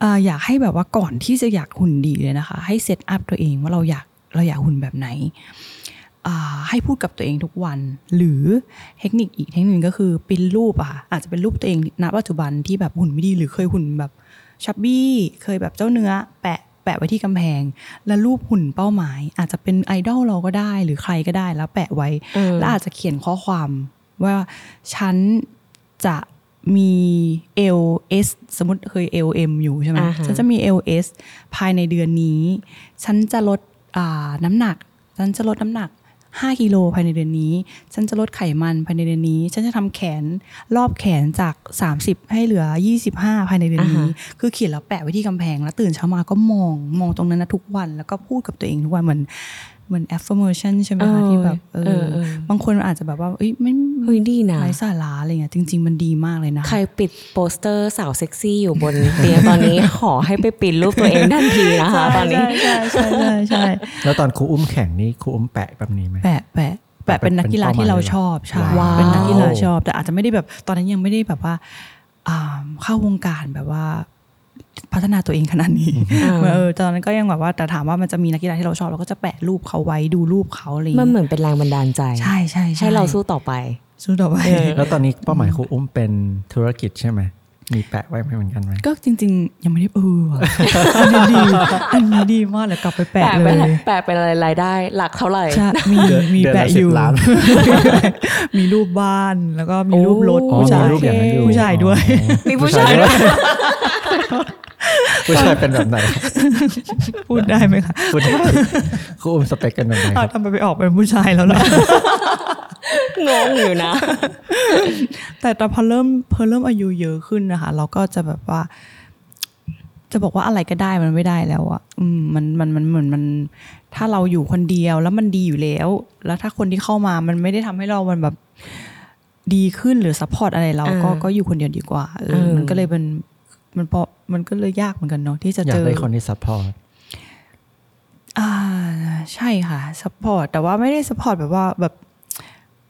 อ่าอยากให้แบบว่าก่อนที่จะอยากหุ่นดีเลยนะคะ ให้ set up ตัวเองว่าเราอยากเราอยากหุ่นแบบไหนอ่าให้พูดกับตัวเองทุกวัน หรือเทคนิคอีกเทคนิคก็คือปริ้นรูปอะค่ะอาจจะเป็นรูปตัวเองณปัจจุบันที่แบบหุ่นไม่ดีหรือเคยหุ่นแบบ ชับบี้เคยแบบเจ้าเนื้อแปะแปะไว้ที่กำแพง แล้วรูปหุ่นเป้าหมาย อาจจะเป็นไอดอลเราก็ได้หรือใครก็ได้แล้วแปะไว้อืมแล้วอาจจะเขียนข้อความว่าฉันจะมี LS สมมติเคย LM อยู่ใช่ไหมอ่าฮะฉันจะมี LS ภายในเดือนนี้ ฉันจะลดอ่าน้ำหนัก ฉันจะลดน้ำหนัก 5กิโลภายในเดือนนี้ ฉันจะลดไขมันภายในเดือนนี้ ฉันจะทำแขนรอบแขนจาก 30 ให้เหลือ 25 ภายในเดือนนี้ คือเขียนแล้วแปะไว้ที่กำแพงแล้วตื่นเช้ามาก็มองมองตรงนั้นนะทุกวัน แล้วก็พูดกับตัวเองทุกวันเหมือน เหมือน affirmation ใช่ไหมคะที่แบบเอเอออเออบางคนอาจจะแบบว่าเอ้ยไม่เฮ้ยดีนะไร้สาระอะไรเงี้ยจริง ๆ มันดีมากเลยนะ ใครปิดโปสเตอร์สาวเซ็กซี่อยู่บนเตียงตอนนี้ขอให้ไปปิดรูปตัวเองทันทีนะคะตอนนี้ใช่ใช่ใช่ใช่แล้วตอนครูอุ้มแข่งนี่ครูอุ้มแปะแบบนี้ไหมแปะแปะแปะเป็นนักกีฬาที่เราชอบใช่ว้าวเป็นนักกีฬาชอบ แต่อาจจะไม่ได้แบบตอนนั้นยังไม่ได้แบบว่าอ่าเข้าวงการแบบว่า พัฒนาตัวเองขนาดนี้อ่าเออตอนนั้นก็ยังแบบว่าแต่ถามว่ามันจะมีนักกีฬาที่เราชอบเราก็จะแปะรูปเขาไว้ดูรูปเขาอะไรอย่างมันเงี้ยเหมือนเป็นแรงบันดาลใจ ใช่ใช่ให้เราสู้ต่อไป สู้ต่อไป แล้วตอนนี้เป้าหมายครูอุ้มเป็นธุรกิจใช่ไหม มีแปะไว้ไหมเหมือนกันไหมก็จริง ๆ ยังไม่ได้เออว่ะอันนี้ดีอันนี้ดีมากเลยกลับไปแปะแปะเลเป็นยแปะเป็นอะไรรายได้หลักเท่าไหร่ใช่มีเดือนมีเดือนละแปะอยู่10ล้านมีรูปบ้านแล้วก็มีรูปรถอ๋อผู้ชายมีรูปอย่างนั้นอยู่ผู้ชายด้วยอ๋อมีผู้ชายด้วย ผู้ชายเป็นแบบไหน พูดได้ไหมคะพูดได้ครูอุ้มสเปคกันแบบไหนคอ้าวบทำไมไปออกเป็นผู้ชายแล้วล่ะงงอยู่นะ แต่แต่พอเริ่มพอเริ่มอายุเยอะขึ้นนะคะ เราก็จะแบบว่า จะบอกว่าอะไรก็ได้มันไม่ได้แล้วอะอืมมันมันมันเหมือนมัน ถ้าเราอยู่คนเดียวแล้วมันดีอยู่แล้ว แล้วถ้าคนที่เข้ามามันไม่ได้ทำให้เรามันแบบดีขึ้นหรือ support อะไรเราก็อ่าก็อยู่คนเดียวดีกว่าเออเออมันก็เลยเป็น มันพอมันก็เลยยากเหมือนกันเนาะที่จะอยากเจอได้คนที่ supportอ่าใช่ค่ะ support แต่ว่าไม่ได้ support แบบว่าแบบ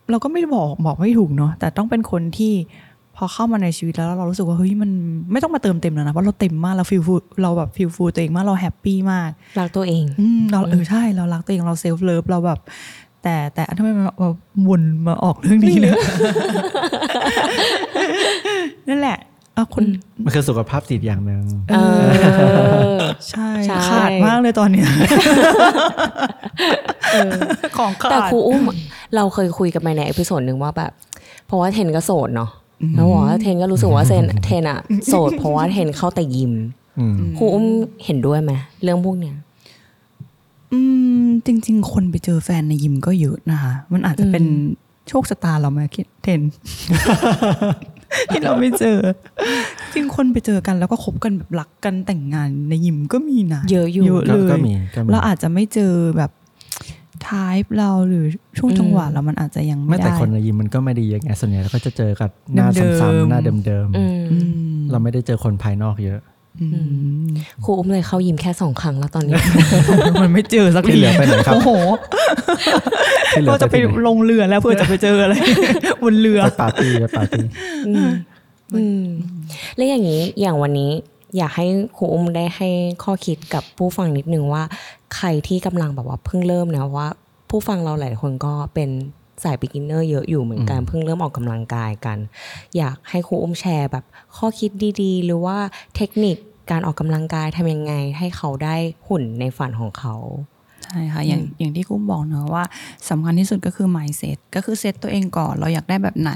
เราก็ไม่ได้บอกบอกไม่ถูกเนาะแต่ต้องเป็นคนที่พอเข้ามาในชีวิตแล้วเรารู้สึกว่าเฮ้ยมันไม่ต้องมาเติมเต็มแล้วนะเพราะเราเต็มมากเรา feel full เราแบบ feel full ตัวเองมากเรา happy มากรักตัวเองอืมเราเออใช่เรารักตัวเองเรา self-love เราแบบ แต่แต่ทำไมมันมาวนมาออกเรื่องนี้เนี่ยนั่นแหละ เอาคนมันคือสุขภาพจิตอย่างหนึ่งเออใช่ใช่ขาดมากเลยตอนเนี้ยของขาดแต่ครูอุ้มเราเคยคุยกันไปใน episode หนึ่งว่าแบบ เพราะว่าเทนก็โสดเนาะแล้วบอกว่าเทนก็รู้สึกว่าเซนเทนอะโสดเพราะว่าเทนเข้าแต่ยิมอืมครูอุ้มเห็นด้วยไหมเรื่องพวกเนี้ยอืมจริง ๆ คนไปเจอแฟนในยิมก็เยอะนะคะ มันอาจจะเป็นโชคชะตาเราไหมคิดเทน ที่เราไม่เจอ จริงคนไปเจอกันแล้วก็คบกันแบบรักกันแต่งงานในยิมก็มีนะเยอะอยู่เยอะก็เลยก็มีก็มีเราอาจจะไม่เจอแบบทายเราหรือช่วงจังหวะเรามันอาจจะยังไม่ไม่แต่ได้คนในยิมมันก็ไม่ดีอย่างไงส่วนใหญ่เราก็จะเจอกับหน้าเดิมๆซ้ำๆหน้าเดิมอืมอืมๆเราไม่ได้เจอคนภายนอกเยอะอืม ครูอุ้มเลยเข้ายิมแค่สองครั้งแล้วตอนนี้ มันไม่เจอสักที่ทีเหลือไปไหนครับโอ้โหที่เหลือเราจะไปที่หนลงเรือแล้วเพื่อจะไปเจออะไรบนเรือไปปาร์ตี้ไปปาร์ตี้อืมอืมแล้วอย่างนี้อย่างวันนี้อยากให้ครูอุ้มได้ให้ข้อคิดกับผู้ฟังนิดนึงว่า ใครที่กำลังแบบว่าเพิ่งเริ่มนะว่า ผู้ฟังเราหลายคนก็เป็น สาย beginner เยอะอยู่เหมือนกันเพิ่งเริ่มออกกำลังกายกัน อยากให้ครูอุ้มแชร์แบบข้อคิดดี ๆ หรือว่าเทคนิคการออกกำลังกายทำยังไง ให้เขาได้หุ่นในฝันของเขาใช่ค่ะอย่างอย่างที่กุ้มบอกเนอะว่าสำคัญที่สุดก็คือ mindset ก็คือเซตตัวเองก่อน เราอยากได้แบบไหน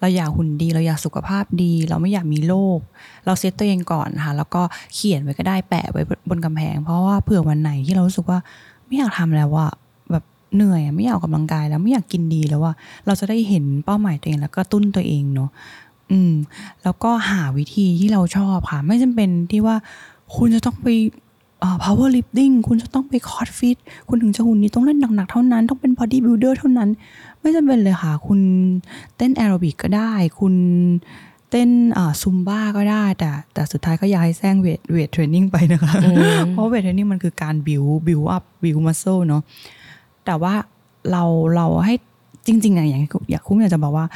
เราอยากหุ่นดี เราอยากสุขภาพดี เราไม่อยากมีโรคเราเซตตัวเองก่อนค่ะแล้วก็เขียนไว้ก็ได้แปะไว้บนกำแพง เพราะว่าเผื่อวันไหนที่เรารู้สึกว่าไม่อยากทำแล้วว่าแบบ เหนื่อยอะไม่อยากออกกำลังกายแล้วไม่อยากกินดีแล้วว่าเราจะได้เห็นเป้าหมายตัวเองแล้วก็ตุ้นตัวเองเนาะอืม แล้วก็หาวิธีที่เราชอบค่ะ ไม่จำเป็นที่ว่าคุณจะต้องไปอ่า power lifting คุณจะต้องไป CrossFit คุณถึงจะหุ่นดีต้องเล่นหนักๆเท่านั้น ต้องเป็น body builder เท่านั้น ไม่จำเป็นเลยค่ะ คุณเต้นแอโรบิกก็ได้ คุณเต้นอ่าซุมบ้าก็ได้ แต่แต่สุดท้ายก็อย้ายแซง weight weight training ไปนะคะ เพราะ weight training มันคือการบิวบิวอัพบิวมัสเซลเนาะ แต่ว่าเราเราให้จริงๆอะอย่างอยากคุ้มอยากจะบอกว่า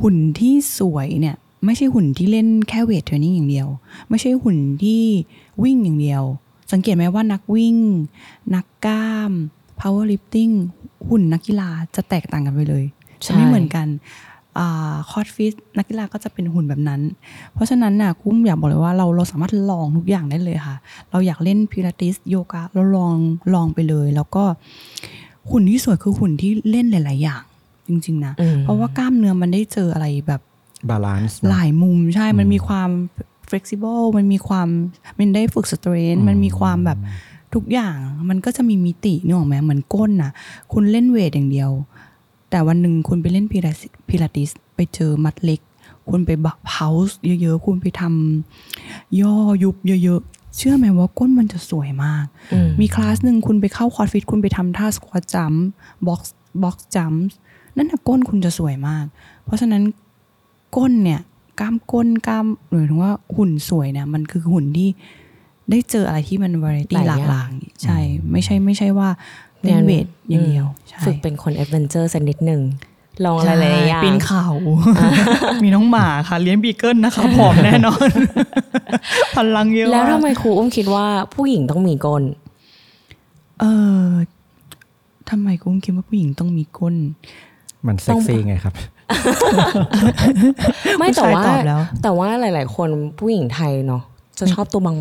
หุ่นที่สวยเนี่ยไม่ใช่หุ่นที่เล่นแค่เวทเทรนนิ่งอย่างเดียว ไม่ใช่หุ่นที่วิ่งอย่างเดียว สังเกตไหมว่านักวิ่ง นักกล้าม power lifting หุ่นนักกีฬาจะแตกต่างกันไปเลยใช่จะไม่เหมือนกันคอร์ดฟิตนักกีฬาก็จะเป็นหุ่นแบบนั้น เพราะฉะนั้นน่ะกุ้มอยากบอกเลยว่าเราเราสามารถลองทุกอย่างได้เลยค่ะ เราอยากเล่นพิลาติสโยคะเราลองลองไปเลย แล้วก็ หุ่นที่สวยคือหุ่นที่เล่นหลาย ๆ อย่าง จริง ๆ นะอืมเพราะว่ากล้ามเนื้อมันได้เจออะไรแบบ balance หลายมุมใช่มันมีความ flexible มันมีความมันได้ฝึก strength มันมีความแบบทุกอย่างมันก็จะมีมิตินึกออกไหมเหมือนก้นน่ะคุณเล่น weight อย่างเดียว แต่วันหนึ่งคุณไปเล่น Pilates Pilates ไปเจอมัดเล็ก คุณไปบักเฮาส์เยอะ ๆ คุณไปทำย่อยุบเยอะ ๆ เชื่อไหมว่าก้นมันจะสวยมากอืมมีคลาสหนึ่งคุณไปเข้า CrossFit คุณไปทำท่า squat jump box box jump นั่นน่ะก้นคุณจะสวยมาก เพราะฉะนั้นก้นเนี่ยกล้ามก้นกล้ามหรือถึงว่าหุ่นสวยเนี่ยมันคือหุ่นที่ได้เจออะไรที่มันวาไรตี้หหลาลายอย่างใช่ ไม่ใช่ไม่ใช่ว่าเล่น weight อย่างเดียวใช่ฝึกเป็นคน adventure สักนิดหนึ่ง ลองอะไรหลายๆอย่างปีนเขา มีน้องหมาค่ะ เลี้ยง beagle นะคะผอมแน่นอน พลังเยอะ แล้วทำมากไมครูอุ้มคิดว่าผู้หญิงต้องมีก้น เออทำไมอุ้มคิดว่าผู้หญิงต้องมีก้น มันเซ็กซี่ไงครับ ไม่แต่ว่าผู้ชายตอบแล้วแต่ว่าหลาย ๆ คนผู้หญิงไทยเนาะจะชอบตัวบา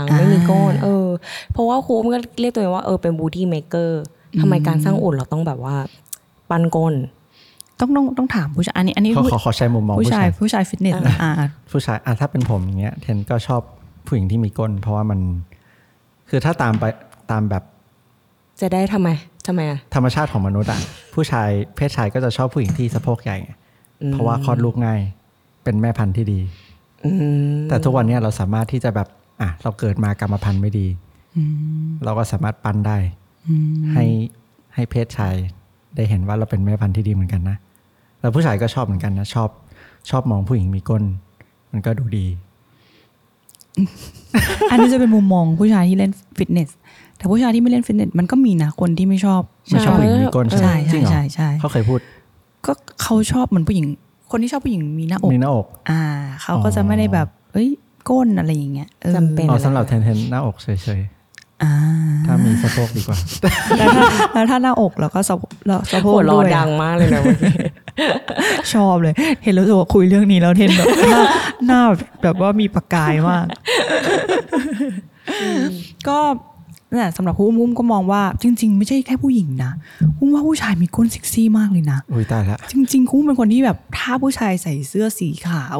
งๆอ่าไม่มีก้น เออ เพราะว่าครูอุ้มก็เรียกตัวเองว่าเออเป็น Bootymaker ทำไมการสร้างหุ่นเราต้องแบบว่า ปั้นก้น ต้องต้องต้องถามผู้ชายอันนี้อันนี้ขอผู้ขอขอใช้มุมมองผู้ผู้ชาชายยผู้ชายฟิตเนสนะอ่าผู้ชายอะถ้าเป็นผมอย่างเงี้ยเทนก็ชอบผู้หญิงที่มีก้น เพราะว่ามัน คือถ้าตามไปตามแบบ จะได้ทำไมทำไมอะธรรมชาติของมนุษย์อะผู้ชายเพศชายก็จะชอบผู้หญิงที่สะโพกใหญ่ไงเพราะว่าคลอดลูกง่าย เป็นแม่พันธุ์ที่ดีอืมแต่ทุกวันเนี้ยเราสามารถที่จะแบบ อะเราเกิดมากรรมพันธุ์ไม่ดีเราก็สามารถปั้นได้ให้ให้เพศชายได้เห็นว่าเราเป็นแม่พันธุ์ที่ดีเหมือนกันนะ แล้วผู้ชายก็ชอบเหมือนกันนะ ชอบชอบมองผู้หญิงมีก้น มันก็ดูดี อันนี้จะเป็นมุมมองผู้ชายที่เล่นฟิตเนส แต่ผู้ชายที่ไม่เล่นฟิตเนสมันก็มีนะคนที่ไม่ชอบไม่ชอบผู้หญิงมีก้นใช่จริใช่งเหรอใช่ใช่เขาเคยพูด ก็เขาชอบเหมือนผู้หญิง คนที่ชอบผู้หญิงมีหน้าอกมีหน้าอก อ่า เขาก็จะไม่ได้แบบ เอ้ยก้นอะไรอย่างเงี้ยออจำเป็นอ๋อสำหรับเทนเทนหน้าอกเฉยอ่าๆ ถ้ามีสะโพกดีกว่า แล้วถ้าแล้วถ้าหน้าอกแล้วก็สะโพกแล้วสะโพกหัวเรอด้วยดัอะงมากเลยนะเมื่อกี้ชอบเลย เห็นรู้สึกว่าคุยเรื่องนี้แล้วเทนแบบหน้าหน้าแบบว่ามีประกายมาก ก็ นั่นแหละสำหรับคุณอุ้มอุ้มก็มองว่าจริง ๆ ไม่ใช่แค่ผู้หญิงนะอุ้มว่าผู้ชายมีก้นเซ็กซี่มากเลยนะอุ้ยตายละจริงๆคุณอุ้มเป็นคนที่แบบถ้าผู้ชายใส่เสื้อสีขาว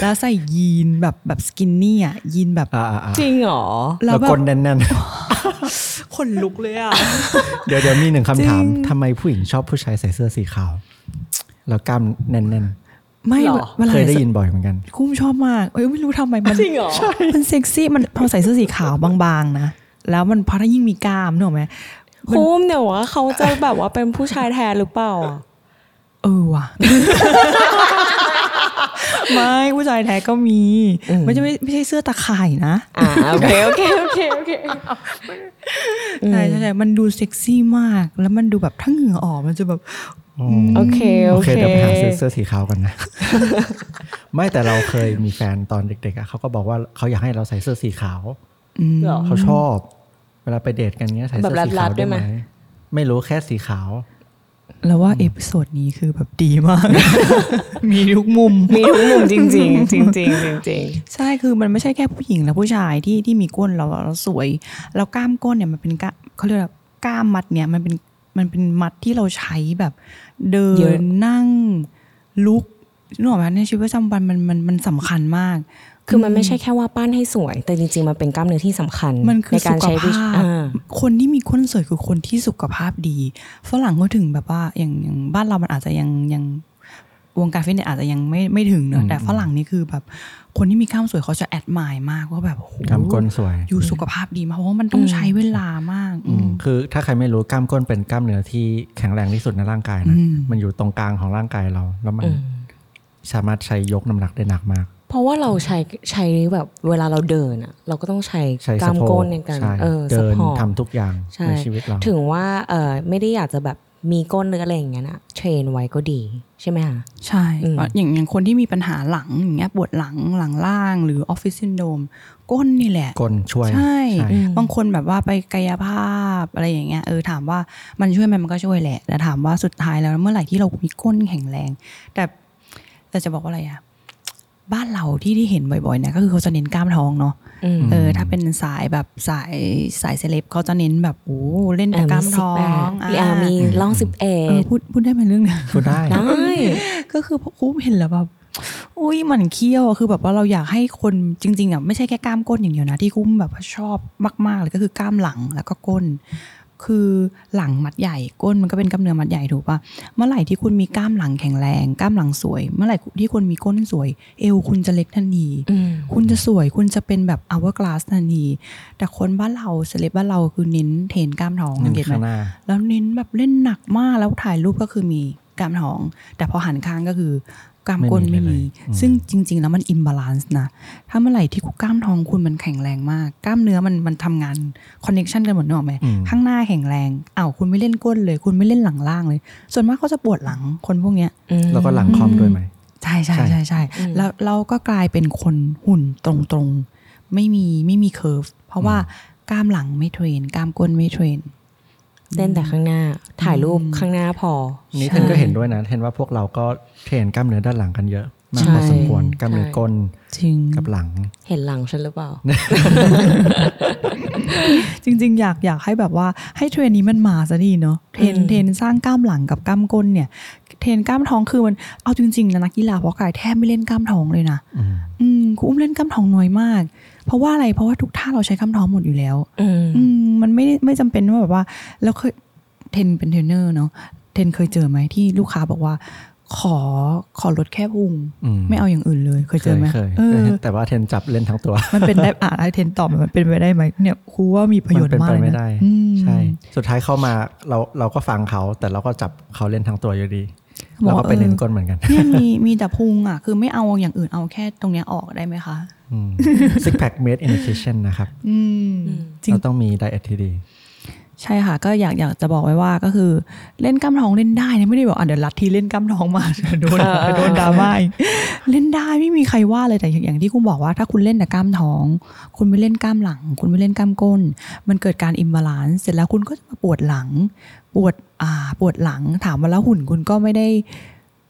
แล้วใส่ยีนแบบแบบ skinny อะยีนแบบอ่าอ่าอ่าจริงเหรอแล้ววแบบก้นแน่นขนลุกเลยอะๆเดี๋ยวเดี๋ยวมีหนึ่งคำถามจริงทำไมผู้หญิงชอบผู้ชายใส่เสื้อสีขาว แล้วกล้ามแน่นไม่หรอเวลาเคยได้ยินบ่อยเหมือนกัน อุ้มชอบมากเอ้ยไม่รู้ทำไมมันจริงเหรอมันเซ็กซี่มันพอใส่เสื้อสีขาวบางๆนะ แล้วมันพอถ้ายิ่งมีกล้ามนึกออกไหมอุ้มเดี๋ยวว่าเขาจะแบบว่าเป็นผู้ชายแทนหรือเปล่าอะเออว่ะไม่ผู้ชายแท้ก็มีไม่ใช่ไม่ไม่ใช่เสื้อตะข่ายนะอ่าโอเคโอเคโอเคโอเคใช่ใช่ใช่มันดูเซ็กซี่มาก แล้วมันดูแบบทั้งเหงื่อออกมันจะแบบโอเคโอโอเคเคเดี๋ยวไปหาซื้อเสื้อสีขาวกันนะ ไม่แต่เราเคยมีแฟนตอนเด็กๆอะเขาก็บอกว่าเขาอยากให้เราใส่เสื้อสีขาว เหรอเขาชอบ เวลาไปเดทกันเงี้ยใส่เสื้อแบบสีรัขาวดๆด้ได้วยไหไหมมไม่รู้แค่สีขาว แล้วว่า episode นี้คือแบบดีมาก มีทุกมุม มีทุกมุมจริงๆจริงๆจริงๆจริงใช่คือมันไม่ใช่แค่ผู้หญิงและผู้ชายที่ที่มีก้นเราเราสวย แล้วกล้ามก้นเนี่ยมันเป็นกล้ามเขาเรียกว่ากล้ามมัดเนี่ยมันเป็นมันเป็นมัดที่เราใช้แบบ เดินเยอะนั่งลุกนึกออกไหมในชีวิตประจำวันมันมันมันสำคัญมากๆ คือมันไม่ใช่แค่ว่าปั้นให้สวย แต่จริงๆ มันเป็นกล้ามเนื้อที่สำคัญมันคือในการใช้สุขภาพอ่าคนที่มีก้นสวยคือคนที่สุขภาพดีฝรั่งเขาถึงแบบว่าอย่างอย่างบ้านเรามันอาจจะยังยังวงการฟิตเนสอาจจะยังไม่ไม่ถึงเนอือะมแต่ฝรั่งนี่คือแบบคนที่มีกล้ามสวยเขาจะแอดมายมากว่าแบบโอ้โหกล้ามก้นสวย อยู่สุขภาพดีมากเพราะว่ามันต้องใช้เวลามากอืมคือถ้าใครไม่รู้กล้ามก้นเป็นกล้ามเนื้อที่แข็งแรงที่สุดในร่างกายนะอืมมันอยู่ตรงกลางของร่างกายเรา แล้วมันอืมสามารถใช้ยกน้ำหนักได้หนักมาก เพราะว่าเราใช้ใช้แบบเวลาเราเดินอะเราก็ต้องใช้ใช้กสะล้ามโพกก้นในการใช่เออเดิน support ทำทุกอย่างใช่ในชีวิตเราถึงว่าเออไม่ได้อยากจะแบบมีก้นหรืออะไรอย่างเงี้ยนะเทรนไว้ก็ดีใช่ไหมคะใช่อืมอย่างอย่างคนที่มีปัญหาหลังอย่างเงี้ยปวดหลังหลังล่างหรือออฟฟิศซินโดมก้นนี่แหละก้นช่วยใช่ใช่บางคนแบบว่าไปกายภาพอะไรอย่างเงี้ยเออถามว่ามันช่วยไหมมันก็ช่วยแหละแต่ถามว่าสุดท้ายแล้วเมื่อไหร่ที่เรามีก้นแข็งแรง แต่แต่จะบอกว่าอะไรอะ บ้านเราที่ที่เห็นบ่อยๆเนี่ยก็คือเขาจะเน้นกล้ามท้องเนาะอืมเออ ถ้าเป็นสายแบบสายสายเซเลบเขาจะเน้นแบบโอ้เล่นแต่กล้ามท้องมีอ่ามีล่องสิบเอ็เออดพูดพูดได้ไหมเรื่องเนี้ยพูดได้ได้ก็คือพอคุ้มเห็นแล้วแบบอุ้ยหมันเคี้ยวอะคือแบบว่าเราอยากให้คนจริงๆอะไม่ใช่แค่กล้ามก้นอย่างเดียวนะที่คุ้มแบบว่าชอบมากๆเลยก็คือกล้ามหลังแล้วก็ก้น คือหลังมัดใหญ่ก้นมันก็เป็นกล้ามเนื้อมัดใหญ่ถูกปะเมื่อไหร่ที่คุณมีกล้ามหลังแข็งแรงกล้ามหลังสวย เมื่อไหร่ที่คุณมีก้นสวย เอวคุณจะเล็กทันทีอืมคุณจะสวยคุณจะเป็นแบบ hourglass ทันทีแต่คนบ้านเราเซเลบบ้านเราคือเน้น train กล้ามท้องหนึ่ง get ไหมข้างหน้าแล้วเน้นแบบเล่นหนักมากแล้วถ่ายรูปก็คือมีกล้ามท้อง แต่พอหันข้างก็คือ กล้ามก้นไม่ไม่มีมีเลยอืมซึ่งจริง ๆ แล้วมัน imbalance นะ ถ้าเมื่อไหร่ที่กล้ามท้องคุณมันแข็งแรงมาก กล้ามเนื้อมันมันทำงานคอนเน c ชันกันหมดนึกออกไหมอืมข้างหน้าแข็งแรงอ้าวคุณไม่เล่นก้นเลย คุณไม่เล่นหลังล่างเลย ส่วนมากเขาจะปวดหลังคนพวกเนี้ยอืมแล้วก็หลังค่อมด้วยไหม ใช่ใช่ใช่ใช่ใช่อืมแล้วเราก็กลายเป็นคนหุ่นตรงๆ ไม่มีไม่มี curve เพราะว่ากล้ามหลังไม่ train กล้ามก้นไม่ train train แต่ข้างหน้าถ่ายรูปข้างหน้าพอ นี่เทนก็เห็นด้วยนะเทนว่าพวกเราก็ train กล้ามเนื้อด้านหลังกันเยอะมากใช่พอสมควรกล้ามเนื้อใช่ก้นจริงกับหลัง เห็นหลังฉันหรือเปล่า จริง ๆ อยากอยากให้แบบว่าให้เทรนด์นี้มันมาซะดีเนาะเทรนด์อืมเทรนด์สร้างกล้ามหลังกับกล้ามก้นเนี่ย เทรนด์กล้ามท้องคือมันเอาจริงๆนะนักกีฬาเพาะกายแทบไม่เล่นกล้ามท้องเลยนะอืมอืมกูอุ้มเล่นกล้ามท้องน้อยมาก เพราะว่าอะไรเพราะว่าทุกท่าเราใช้กล้ามท้องหมดอยู่แล้วอืมอืมมันไม่ได้ไม่จำเป็นว่าแบบว่า แล้วเคยเทนเป็นเทรนเนอร์เนาะเทนเคยเจอไหมที่ลูกค้าบอกว่า ขอขอลดแค่พุงอืมไม่เอาอย่างอื่นเลยเคยเคเจอยไหมเคยเออแต่ว่าเทนจับเล่นทั้งตัว มันเป็นได้อ่าไอเทนตอบมันเป็นไปได้ไหมเนี่ยครูว่ามีประโยชน์มันเป็นมากไปเลยไม่นะได้อืมใช่ สุดท้ายเข้ามาเราเราก็ฟังเขาแต่เราก็จับเขาเล่นทั้งตัวอยู่ดีบ เราอกก็ว่าไปเน้นเออก้นเหมือนกันเนี่ยมีมีแต่พุงอะ คือไม่เอาอย่างอื่นเอาแค่ตรงเนี้ยออกได้ไหมคะซิกแพคเมดอิน i ิ i ชันนะครับอืมจริงเราต้องมีไดเอทที่ดี ใช่ค่ะก็อยากอยากจะบอกไว้ว่าก็คือเล่นกล้ามท้องเล่นได้นะไม่ได้บอกอะเดี๋ยวรัดทีเล่นกล้ามท้องมาโดนเออเออโดนดราม่าอีกเล่นได้ไม่มีใครว่าเลยแต่อย่างที่คุณบอกว่า ถ้าคุณเล่นแต่กล้ามท้อง คุณไม่เล่นกล้ามหลัง คุณไม่เล่นกล้ามก้น มันเกิดการ imbalance เสร็จแล้วคุณก็จะมาปวดหลัง ปวดอ่าปวดหลังถามว่าแล้วหุ่นคุณก็ไม่ได้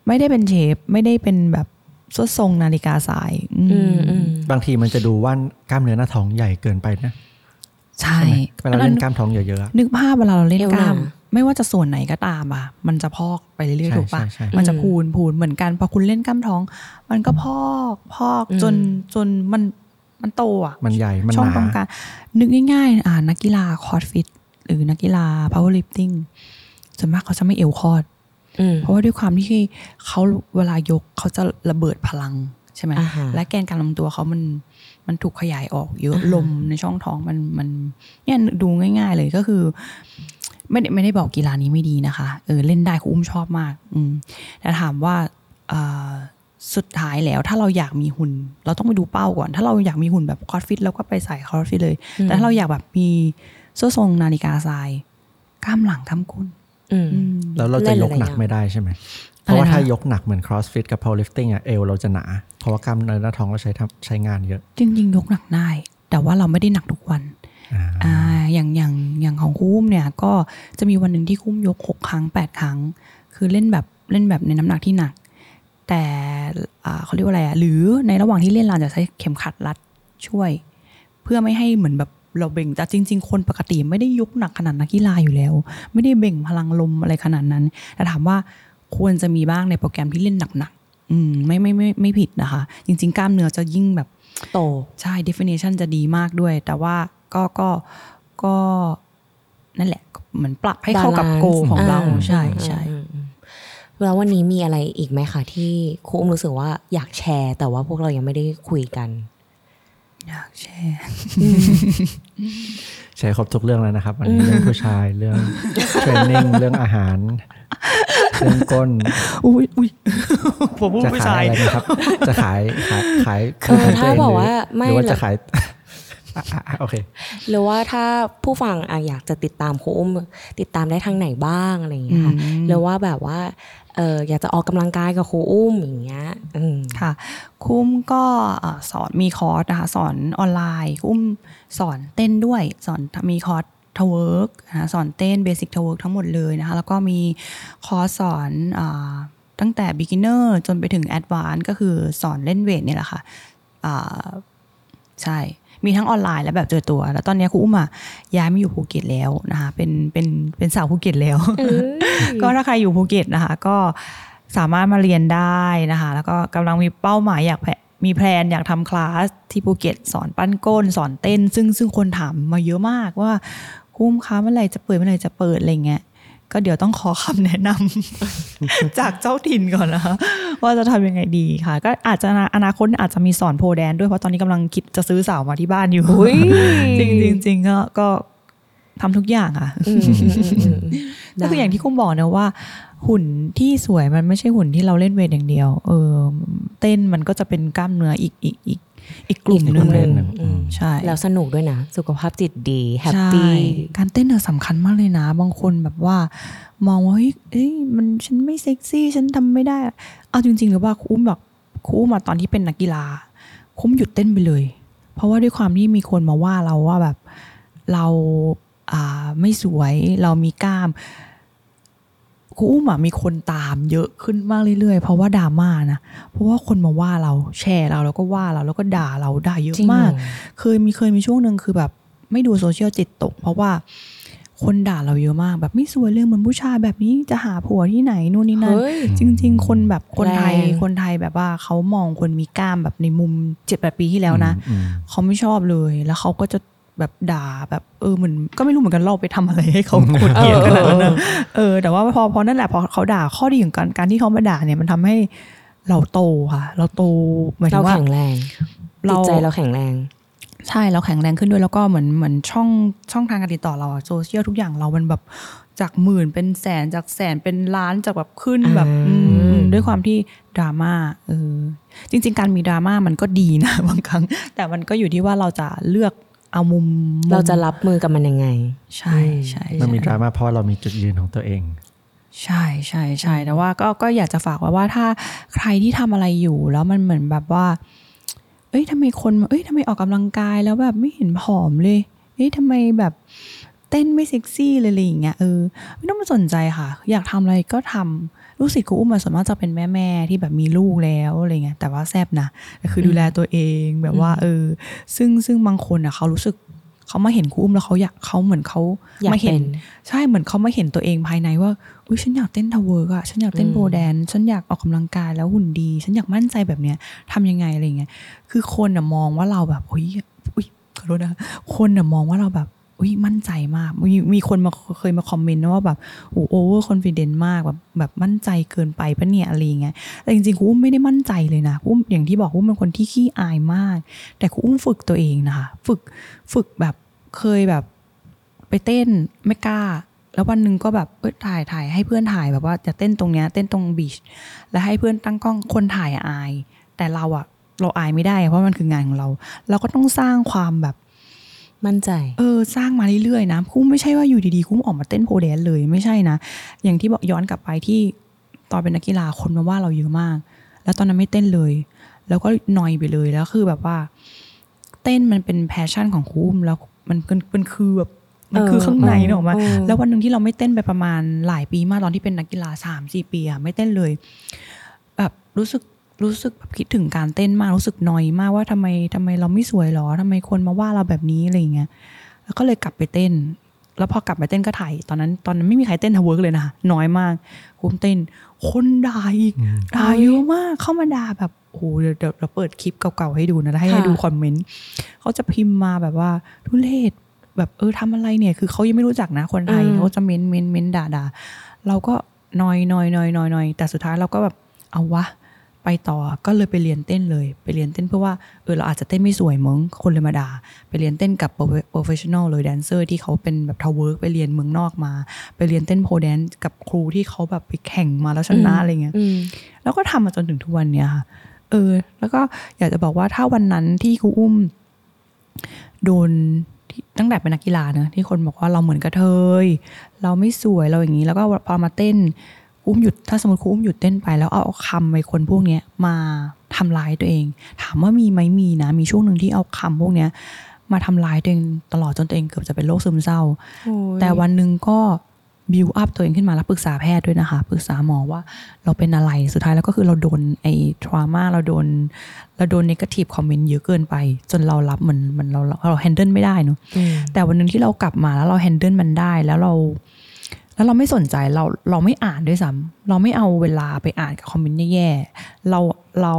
ไม่ได้เป็น shape ไม่ได้เป็นแบบทรวดทรงนาฬิกาทรายอืมอืมอืมบางทีมันจะดูว่ากล้ามเนื้อหน้าท้องใหญ่เกินไปนะ ใช่ใช่ไหมเวลาเล่นกล้ามท้องเยอะๆอะนึกภาพเวลาเราเล่นเอวกหนาล้าม ไม่ว่าจะส่วนไหนก็ตามอะ มันจะพอกไปเรื่อยใช่ๆถูกปะใช่ใช่มันจะอืมพูนพูนเหมือนกันพอคุณเล่นกล้ามท้อง มันก็พอกพอกอืมจนจนมันมันโตอะมันใหญ่มันช่หองนาตรงกลางนึกง่ายๆอ่านักกีฬา crossfit หรือนักกีฬา powerlifting ส่วนมากเขาจะไม่เอวคอร์ดอืมเพราะว่าด้วยความที่เขาเวลายกเขาจะระเบิดพลังใช่ไหมอ่าฮะและแกนการลำตัวเขามัน มันถูกขยายออกเยอะอ่าฮะลมในช่องท้องมันมันเนี่ยดูง่าย ๆ เลยก็คือ ไม่ได้ไม่ได้บอกกีฬานี้ไม่ดีนะคะเออเล่นได้ครูอุ้มชอบมาก อืมแต่ถามว่าอ่าสุดท้ายแล้วถ้าเราอยากมีหุ่น เราต้องไปดูเป้าก่อน ถ้าเราอยากมีหุ่นแบบ crossfit เราก็ไปใส่ crossfit เลย แต่ถ้าเราอยากแบบมีทรวดทรงนาฬิกาทรายกล้ามหลังกล้ามก้นอืมอืมแล้วเราจะยกหนักเล่นอะไรอย่างไม่ได้ใช่ไหม เพอะไรราะว่านะถ้ายกหนักเหมือน crossfit กับ powerlifting อะเอวเราจะหนา เพราะว่ากล้ามเนื้อหน้าท้องเราใช้ทำใช้งานเยอะ จริง ๆ ยกหนักได้ แต่ว่าเราไม่ได้หนักทุกวันอ่าอ่าอย่างอย่างอย่างของคุ้มเนี่ยก็จะมีวันหนึ่งที่คุ้มยกหกครั้งแปดครั้ง คือเล่นแบบเล่นแบบในน้ำหนักที่หนัก แต่อ่าเขาเรียกว่าอะไรอะหรือในระหว่างที่เล่นเราจะใช้เข็มขัดรัดช่วย เพื่อไม่ให้เหมือนแบบเราเบ่งแต่จริง ๆ คนปกติไม่ได้ยกหนักขนาดนักกีฬาอยู่แล้ว ไม่ได้เบ่งพลังลมอะไรขนาดนั้นแต่ถามว่า ควรจะมีบ้างในโปรแกรมที่เล่นหนักๆอืมไม่ไม่ไม่ไม่ผิดนะคะ จริง ๆ กล้ามเนื้อจะยิ่งแบบโตใช่ definition จะดีมากด้วย แต่ว่าก็ก็ก็นั่นแหละเหมือนปรับให้เข้ากับ Balance โกของเราอ่ใช่ใช่อืมอืมแล้ววันนี้มีอะไรอีกไหมคะที่ครูอุ้มรู้สึกว่าอยากแชร์ แต่ว่าพวกเรายังไม่ได้คุยกัน อยากแชร์ ใช้ครบทุกเรื่องแล้วนะครับวันนี้เรื่องผู้ชายเรื่องเทรนนิ่งเรื่องอาหารเรื่องก้นอุ้ยอุ้ยผมพูดจะผู้ขาชายยอะไรนะครับ จะขายขายขายเออของถ้าตัวงบอกว่าหรือไม่หรือว่าเลยจะขายอะอะอะโอเคหรือว่าถ้าผู้ฟังอะอยากจะติดตามครูอุ้มติดตามได้ทางไหนบ้างอะไรอย่างเงี้ยค่ะอืมหรือว่าแบบว่า เอออยากจะออกกำลังกายกับครูอุ้มอย่างเงี้ยอืมค่ะคุ้มก็สอนมีคอร์สนะคะสอนออนไลน์ครูอุ้มสอนเต้นด้วยสอนมีคอร์ส twerk นะสอนเต้น basic twerk ทั้งหมดเลยนะคะแล้วก็มีคอร์สสอนตั้งแต่ beginner จนไปถึง advanced ก็คือสอนเล่นเวทเนี่ยแหละค่ะอ่าใช่ มีทั้งออนไลน์และแบบเจอตัว แล้วตอนนี้ครูอุ้มอะย้ายมาอยู่ภูเก็ตแล้วนะคะ เป็นเป็นเป็นสาวภูเก็ตแล้ว ก็ถ้าใครอยู่ภูเก็ตนะคะ ก็สามารถมาเรียนได้นะคะ แล้วก็กำลังมีเป้าหมายอยากแพมีแพลนอยากทำคลาสที่ภูเก็ตสอนปั้นก้น สอนเต้น ซึ่งซึ่งคนถามมาเยอะมากว่าครูอุ้มคะเมื่อไหร่จะเปิดเมื่อไหร่จะเปิดอะไรเงี้ย ก็เดี๋ยวต้องขอคำแนะนำจากเจ้าถิ่นก่อนนะคะว่าจะทำยังไงดีค่ะ ก็อาจจะอนาคตอาจจะมีสอน pole dance ด้วยเพราะตอนนี้กำลังคิดจะซื้อเสามาที่บ้านอยู่อุ๊ยจริงจริงๆจริงๆก็ก็ทำทุกอย่างค่ะอืมอืมอืมอืมก็คืออย่างที่คุณบอกนะว่า หุ่นที่สวยมันไม่ใช่หุ่นที่เราเล่นเวทอย่างเดียว เออ เต้นมันก็จะเป็นกล้ามเนื้ออีกอีกอีก อีกกลุ่มหนึ่งอีกประเภทหนึ่งอืมใช่แล้วสนุกด้วยนะ สุขภาพจิตดีแฮปใช่ปี้การเต้นเนี่ยสำคัญมากเลยนะ บางคนแบบว่า มองว่าเฮ้ยเอ้ยมันฉันไม่เซ็กซี่ ฉันทำไม่ได้ เอาจริง ๆ หรือว่าคุ้มแบบคุ้มมาตอนที่เป็นนักกีฬา คุ้มหยุดเต้นไปเลย เพราะว่าด้วยความที่มีคนมาว่าเราว่าแบบเราอ่าไม่สวยเรามีกล้าม ครูอุ้มอะมีคนตามเยอะขึ้นมากเรื่อยๆ เพราะว่าดราม่านะ เพราะว่าคนมาว่าเราแชร์เราแล้วก็ว่าเราแล้วก็ด่าเราด่าเยอะจริงเหรอมาก เคยมีเคยมีช่วงหนึ่งคือแบบไม่ดูโซเชียลจิตตก เพราะว่าคนด่าเราเยอะมาก แบบไม่สวยเลยเหมือนผู้ชายแบบนี้จะหาผัวที่ไหนนู่นนี่นั่นเฮ้ยจริง ๆ คนแบบคนไทยแรงคนไทยแบบว่าเขามองคนมีกล้ามแบบในมุมเจ็ดแปดปีที่แล้วนะอืมเขาไม่ชอบเลยแล้วเขาก็จะ แบบด่าแบบเออเหมือนก็ไม่รู้เหมือนกันเราไปทำอะไรให้เขาโกรธเกลียดขนาดนั้นนะเออแต่ว่าพอพอนั่นแหละพอเขาด่าข้อดีของการการที่เขามาด่าเนี่ยมันทำให้เราโตค่ะ เราโตหมายถึเรางว่าแข็งแรงเราจิตใจเราแข็งแรงใช่เราแข็งแรงขึ้นด้วยแล้วก็เหมือนเหมือนช่องช่องทางการติดต่อเราอะโซเชียลทุกอย่างเรามันแบบจากหมื่นเป็นแสนจากแสนเป็นล้านจากแบบขึ้นแบบอ่าอืมด้วยความที่ดราม่าเออจริง ๆ การมีดราม่ามันก็ดีนะบางครั้ง แต่มันก็อยู่ที่ว่าเราจะเลือก เอามุมมุมเราจะรับมือกับมันยังไง ใช่ใช่มันมีดใช่ราม่าเพราะว่าเรามีจุดยืนของตัวเอง ใช่ใช่ใช่แต่ว่าก็ก็อยากจะฝากไว้ว่าถ้าใครที่ทำอะไรอยู่แล้วมันเหมือนแบบว่า เอ้ยทำไมคนเอ้ยทำไมออกกำลังกายแล้วแบบไม่เห็นผอมเลยเอ้ยทำไมแบบเต้นไม่เซ็กซี่เลยอะไรอย่างเงี้ยเออไม่ต้องมาสนใจค่ะ อยากทำอะไรก็ทำ ลูกศิษย์กูอุ้มมาส่วนมากจะเป็นแม่แม่ๆที่แบบมีลูกแล้วอะไรเงี้ยแต่ว่าแซบนะแต่คือดูแลตัวเองแบบว่า เออ ซึ่งซึ่งบางคนอะเขารู้สึกเขามาเห็นครูอุ้มแล้วเขาอยากเขาเหมือนเขาอยากมาเห็นเป็น ใช่เหมือนเขามาเห็นตัวเองภายในว่าอุ้ยฉันอยากเต้น twerk อะฉันอยากเต้นอืม pole dance ฉันอยากออกกำลังกายแล้วหุ่นดี ฉันอยากมั่นใจแบบเนี้ยทำยังไงอะไรเงี้ยคือคนอะมองว่าเราแบบอุ้ยอุ้ยขอโทษนะคนอะมองว่าเราแบบ อุ้ยมั่นใจมาก มีมีคนมาเคยมาคอมเมนต์นะว่าแบบโอ้ over confident มากแบบแบบมั่นใจเกินไปปะเนี่ยอะไรเงี้ยแต่จริงๆครูอุ้มไม่ได้มั่นใจเลยนะครูอุ้มอย่างที่บอกครูอุ้มเป็นคนที่ขี้อายมาก แต่ครูอุ้มฝึกตัวเองนะคะฝึกฝึกแบบเคยแบบไปเต้นไม่กล้าแล้ววันหนึ่งก็แบบเออถ่ายถ่ายให้เพื่อนถ่ายแบบว่าจะเต้นตรงเนี้ยเต้นตรง beach แล้วให้เพื่อนตั้งกล้องคนถ่ายอะอาย แต่เราอะเราอายไม่ได้ เพราะมันคืองานของเรา เราก็ต้องสร้างความแบบ มั่นใจ เออ สร้างมาเรื่อยๆนะคุ้มไม่ใช่ว่าอยู่ดีๆคุ้มออกมาเต้นโพแดนเลยไม่ใช่นะ อย่างที่บอกย้อนกลับไปที่ตอนเป็นนักกีฬาคนมาว่าเราเยอะมาก แล้วตอนนั้นไม่เต้นเลย แล้วก็นอยไปเลยแล้วคือแบบว่า เต้นมันเป็นแพชชั่นของครูอุ้มแล้วมันเป็นเป็นคือแบบมันคือเออข้างในเออเนกอะมาเออแล้ววันหนึ่งที่เราไม่เต้นไปประมาณหลายปีมากตอนที่เป็นนักกีฬาสามสี่ปีอะไม่เต้นเลย แบบรู้สึก รู้สึกแบบคิดถึงการเต้นมากรู้สึกนอยมากว่าทำไมทำไมเราไม่สวยหรอทำไมคนมาว่าเราแบบนี้อะไรอย่างเงี้ยแล้วก็เลยกลับไปเต้น แล้วพอกลับไปเต้นก็ถ่ายตอนนั้น ตอนนั้นไม่มีใครเต้น twerk เลยนะน้อยมากครูอุ้มเต้น คนด่าอีกด่าเยอะมากเข้ามาด่าแบบโอ้โหเดี๋ยวเดี๋ยวเราเปิดคลิปเก่าๆให้ดูนะให้ค่ะให้ดูคอมเมนต์เขาจะพิมพ์มาแบบว่าทุเรศแบบเออทำอะไรเนี่ย คือเขายังไม่รู้จักนะคนไทยเขาจะเม้นเม้นเม้นด่าด่าเราก็นอยนอยนอยนอยนอยแต่สุดท้ายเราก็แบบเอาวะ ไปต่อก็เลยไปเรียนเต้นเลย ไปเรียนเต้นเพื่อว่าเออเราอาจจะเต้นไม่สวยมึงคนเลยมาด่าไปเรียนเต้นกับ professional เลย dancer ที่เขาเป็นแบบ twerk ไปเรียนเมืองนอกมา ไปเรียนเต้น pole dance กับครูที่เขาแบบไปแข่งมาแล้วชนะอะไรเงี้ยอืมแล้วก็ทำมาจนถึงทุกวันเนี้ยค่ะเออ แล้วก็อยากจะบอกว่าถ้าวันนั้นที่ครูอุ้ม โดนที่ตั้งแต่เป็นนักกีฬาเนอะที่คนบอกว่าเราเหมือนกระเทย เราไม่สวยเราอย่างนี้ แล้วก็พอมาเต้น ครูอุ้มหยุดถ้าสมมติครูอุ้มหยุดเต้นไปแล้วเอาคำไปคนพวกเนี้ยมาทำร้ายตัวเอง ถามว่ามีไหมมีนะ มีช่วงหนึ่งที่เอาคำพวกเนี้ยมาทำร้ายตัวเองตลอดจนตัวเองเกือบจะเป็นโรคซึมเศร้า แต่วันหนึ่งก็บิวอัพตัวเองขึ้นมาแล้วปรึกษาแพทย์ด้วยนะคะ ปรึกษาหมอว่าเราเป็นอะไรสุดท้ายแล้วก็คือเราโดนไอ้ทรามาเราโดนเราโดนนกาทีฟคอมเมนต์เยอะเกินไป จนเรารับเหมือนมันเราเราเราแฮนเดิลไม่ได้เนาะอืมแต่วันหนึ่งที่เรากลับมาแล้วเราแฮนเดิลมันได้แล้วเรา แล้วเราไม่สนใจเราเราไม่อ่านด้วยซ้ำเราไม่เอาเวลาไปอ่านกับคอมเมนต์แย่ๆเราเรา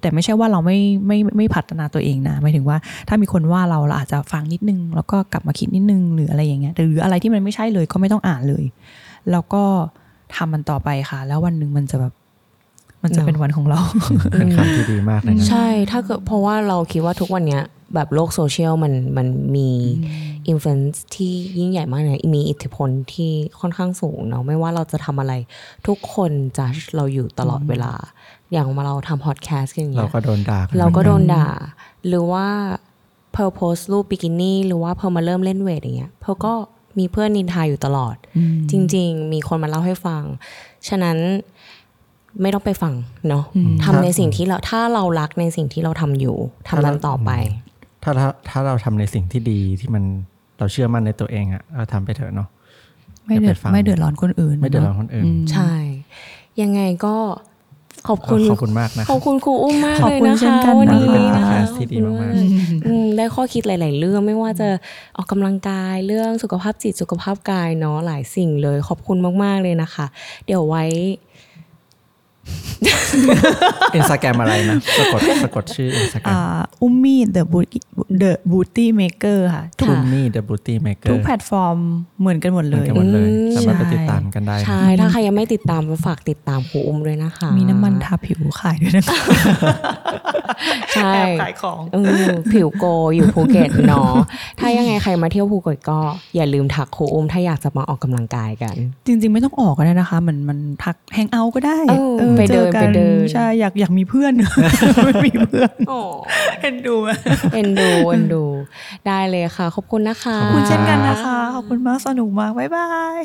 แต่ไม่ใช่ว่าเราไม่ไม่ไม่พัฒนาตัวเองนะหมายถึงว่า ถ้ามีคนว่าเราเราอาจจะฟังนิดนึง แล้วก็กลับมาคิดนิดนึงหรืออะไรอย่างเงี้ยหรืออะไรที่มันไม่ใช่เลยก็ไม่ต้องอ่านเลย แล้วก็ทำมันต่อไปค่ะ แล้ววันหนึ่งมันจะแบบมันจะเนอะเป็นวันของเราเป็นคำที่ดีมากเลยนะใช่ถ้าเกิดเพราะว่าเราคิดว่าทุกวันเนี้ยแบบโลกโซเชียลมันมันมี อิม l u เ n นซ์ที่ยิ่งใหญ่มากเนี่ยมีอิทธิพลที่ค่อนข้างสูงเนาะไม่ว่าเราจะทำอะไร ทุกคนจะเราอยู่ตลอดเวลา อย่างมาเราทำพอดแคสต์อย่างเงี้เราก็โดนด่าเราก็โดนด่า หรือว่าเธอโพสต์รูปบิกินี่หรือว่าเธอมาเริ่มเล่นเวทอย่างเงี้ยเธอก็มีเพื่อนนินทาอยู่ตลอด จริง ๆ มีคนมาเล่าให้ฟัง ฉะนั้นไม่ต้องไปฟังเนาะทำในสิ่งที่เราถ้าเรารักในสิ่งที่เราทำอยู่ทำนั้นต่อไป ถ้าถ้าถ้าเราทำในสิ่งที่ดีที่มัน เราเชื่อมั่นในตัวเองอะเราทำไปเถอะเนาะไม่เดือดอย่าไปฟังไม่เดือดร้อนคนอื่น ไม่เดือดร้อนคนอื่นมใช่ ยังไงก็ขอบคุณขอบคุณมากนะขอบคุณครูอุ้มมากขอบเลยคุณนะเช่นคะกันวันนะนี้เป็นนะคะ podcast ที่ดีมากๆขอบคุณอืมได้ข้อคิดหลาย ๆ เรื่องไม่ว่าจะออกกำลังกายเรื่องสุขภาพจิตสุขภาพกายเนาะหลายสิ่งเลย ขอบคุณมาก ๆ เลยนะคะ เดี๋ยวไว้ อินสตาแกรมอะไรนะสะกดสะกดชื่ออินสตาแกรอ่ามอุ้มมี่ the beauty the beauty maker ค่ะทุกทุมมี่เดอะบูตี้เมเกอทุกร์แพลตฟอร์มเหมือนกันหมดเหเลมือนยกันหมดเลยอืมสามารถไปใช่ติดตามกันได้นะใช่ ถ้าใครยังไม่ติดตามก็ฝากติดตามครูอุ้มด้วยนะคะ มีน้ำมันทาผิวขายด้วยนะคะใช่แอบขายของเออผิว glow อยู่ภูเก็ตเนาะถ้ายังไงใครมาเที่ยวภูเก็ตก็อย่าลืมทักครูอุ้มถ้าอยากจะมาออกกำลังกายกัน จริง ๆ ไม่ต้องออกก็ได้นะคะ มันมันทัก hang out ก็ได้เออไปเดินจอกัไปเดินใช่อยากอยากมีเพื่อนไม่มีเพื่อนโอ้เอ็นดูไหมเอ็นดูเอ็นดู ได้เลยค่ะ ขอบคุณนะคะ ขอบคุณเช่นกันนะคะ ขอบคุณมากสนุกมากบ๊ายบาย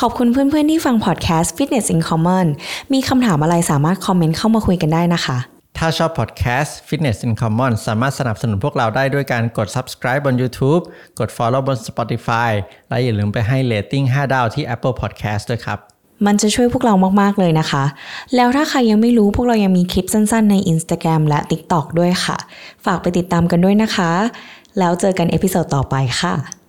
ขอบคุณเพื่อนๆที่ฟังพอดแคสต์ Fitness in Common มีคำถามอะไรสามารถคอมเมนต์เข้ามาคุยกันได้นะคะ ถ้าชอบพอดแคสต์ Fitness in Common สามารถสนับสนุนพวกเราได้ด้วยการกด subscribe บน YouTube กด follow บน Spotify และอย่าลืมไปให้ rating 5 ดาวที่ Apple Podcast ด้วยครับ มันจะช่วยพวกเรามากๆเลยนะคะ แล้วถ้าใครยังไม่รู้พวกเรายังมีคลิปสั้นๆใน Instagram และ TikTok ด้วยค่ะ ฝากไปติดตามกันด้วยนะคะ แล้วเจอกัน episode ต่อไปค่ะ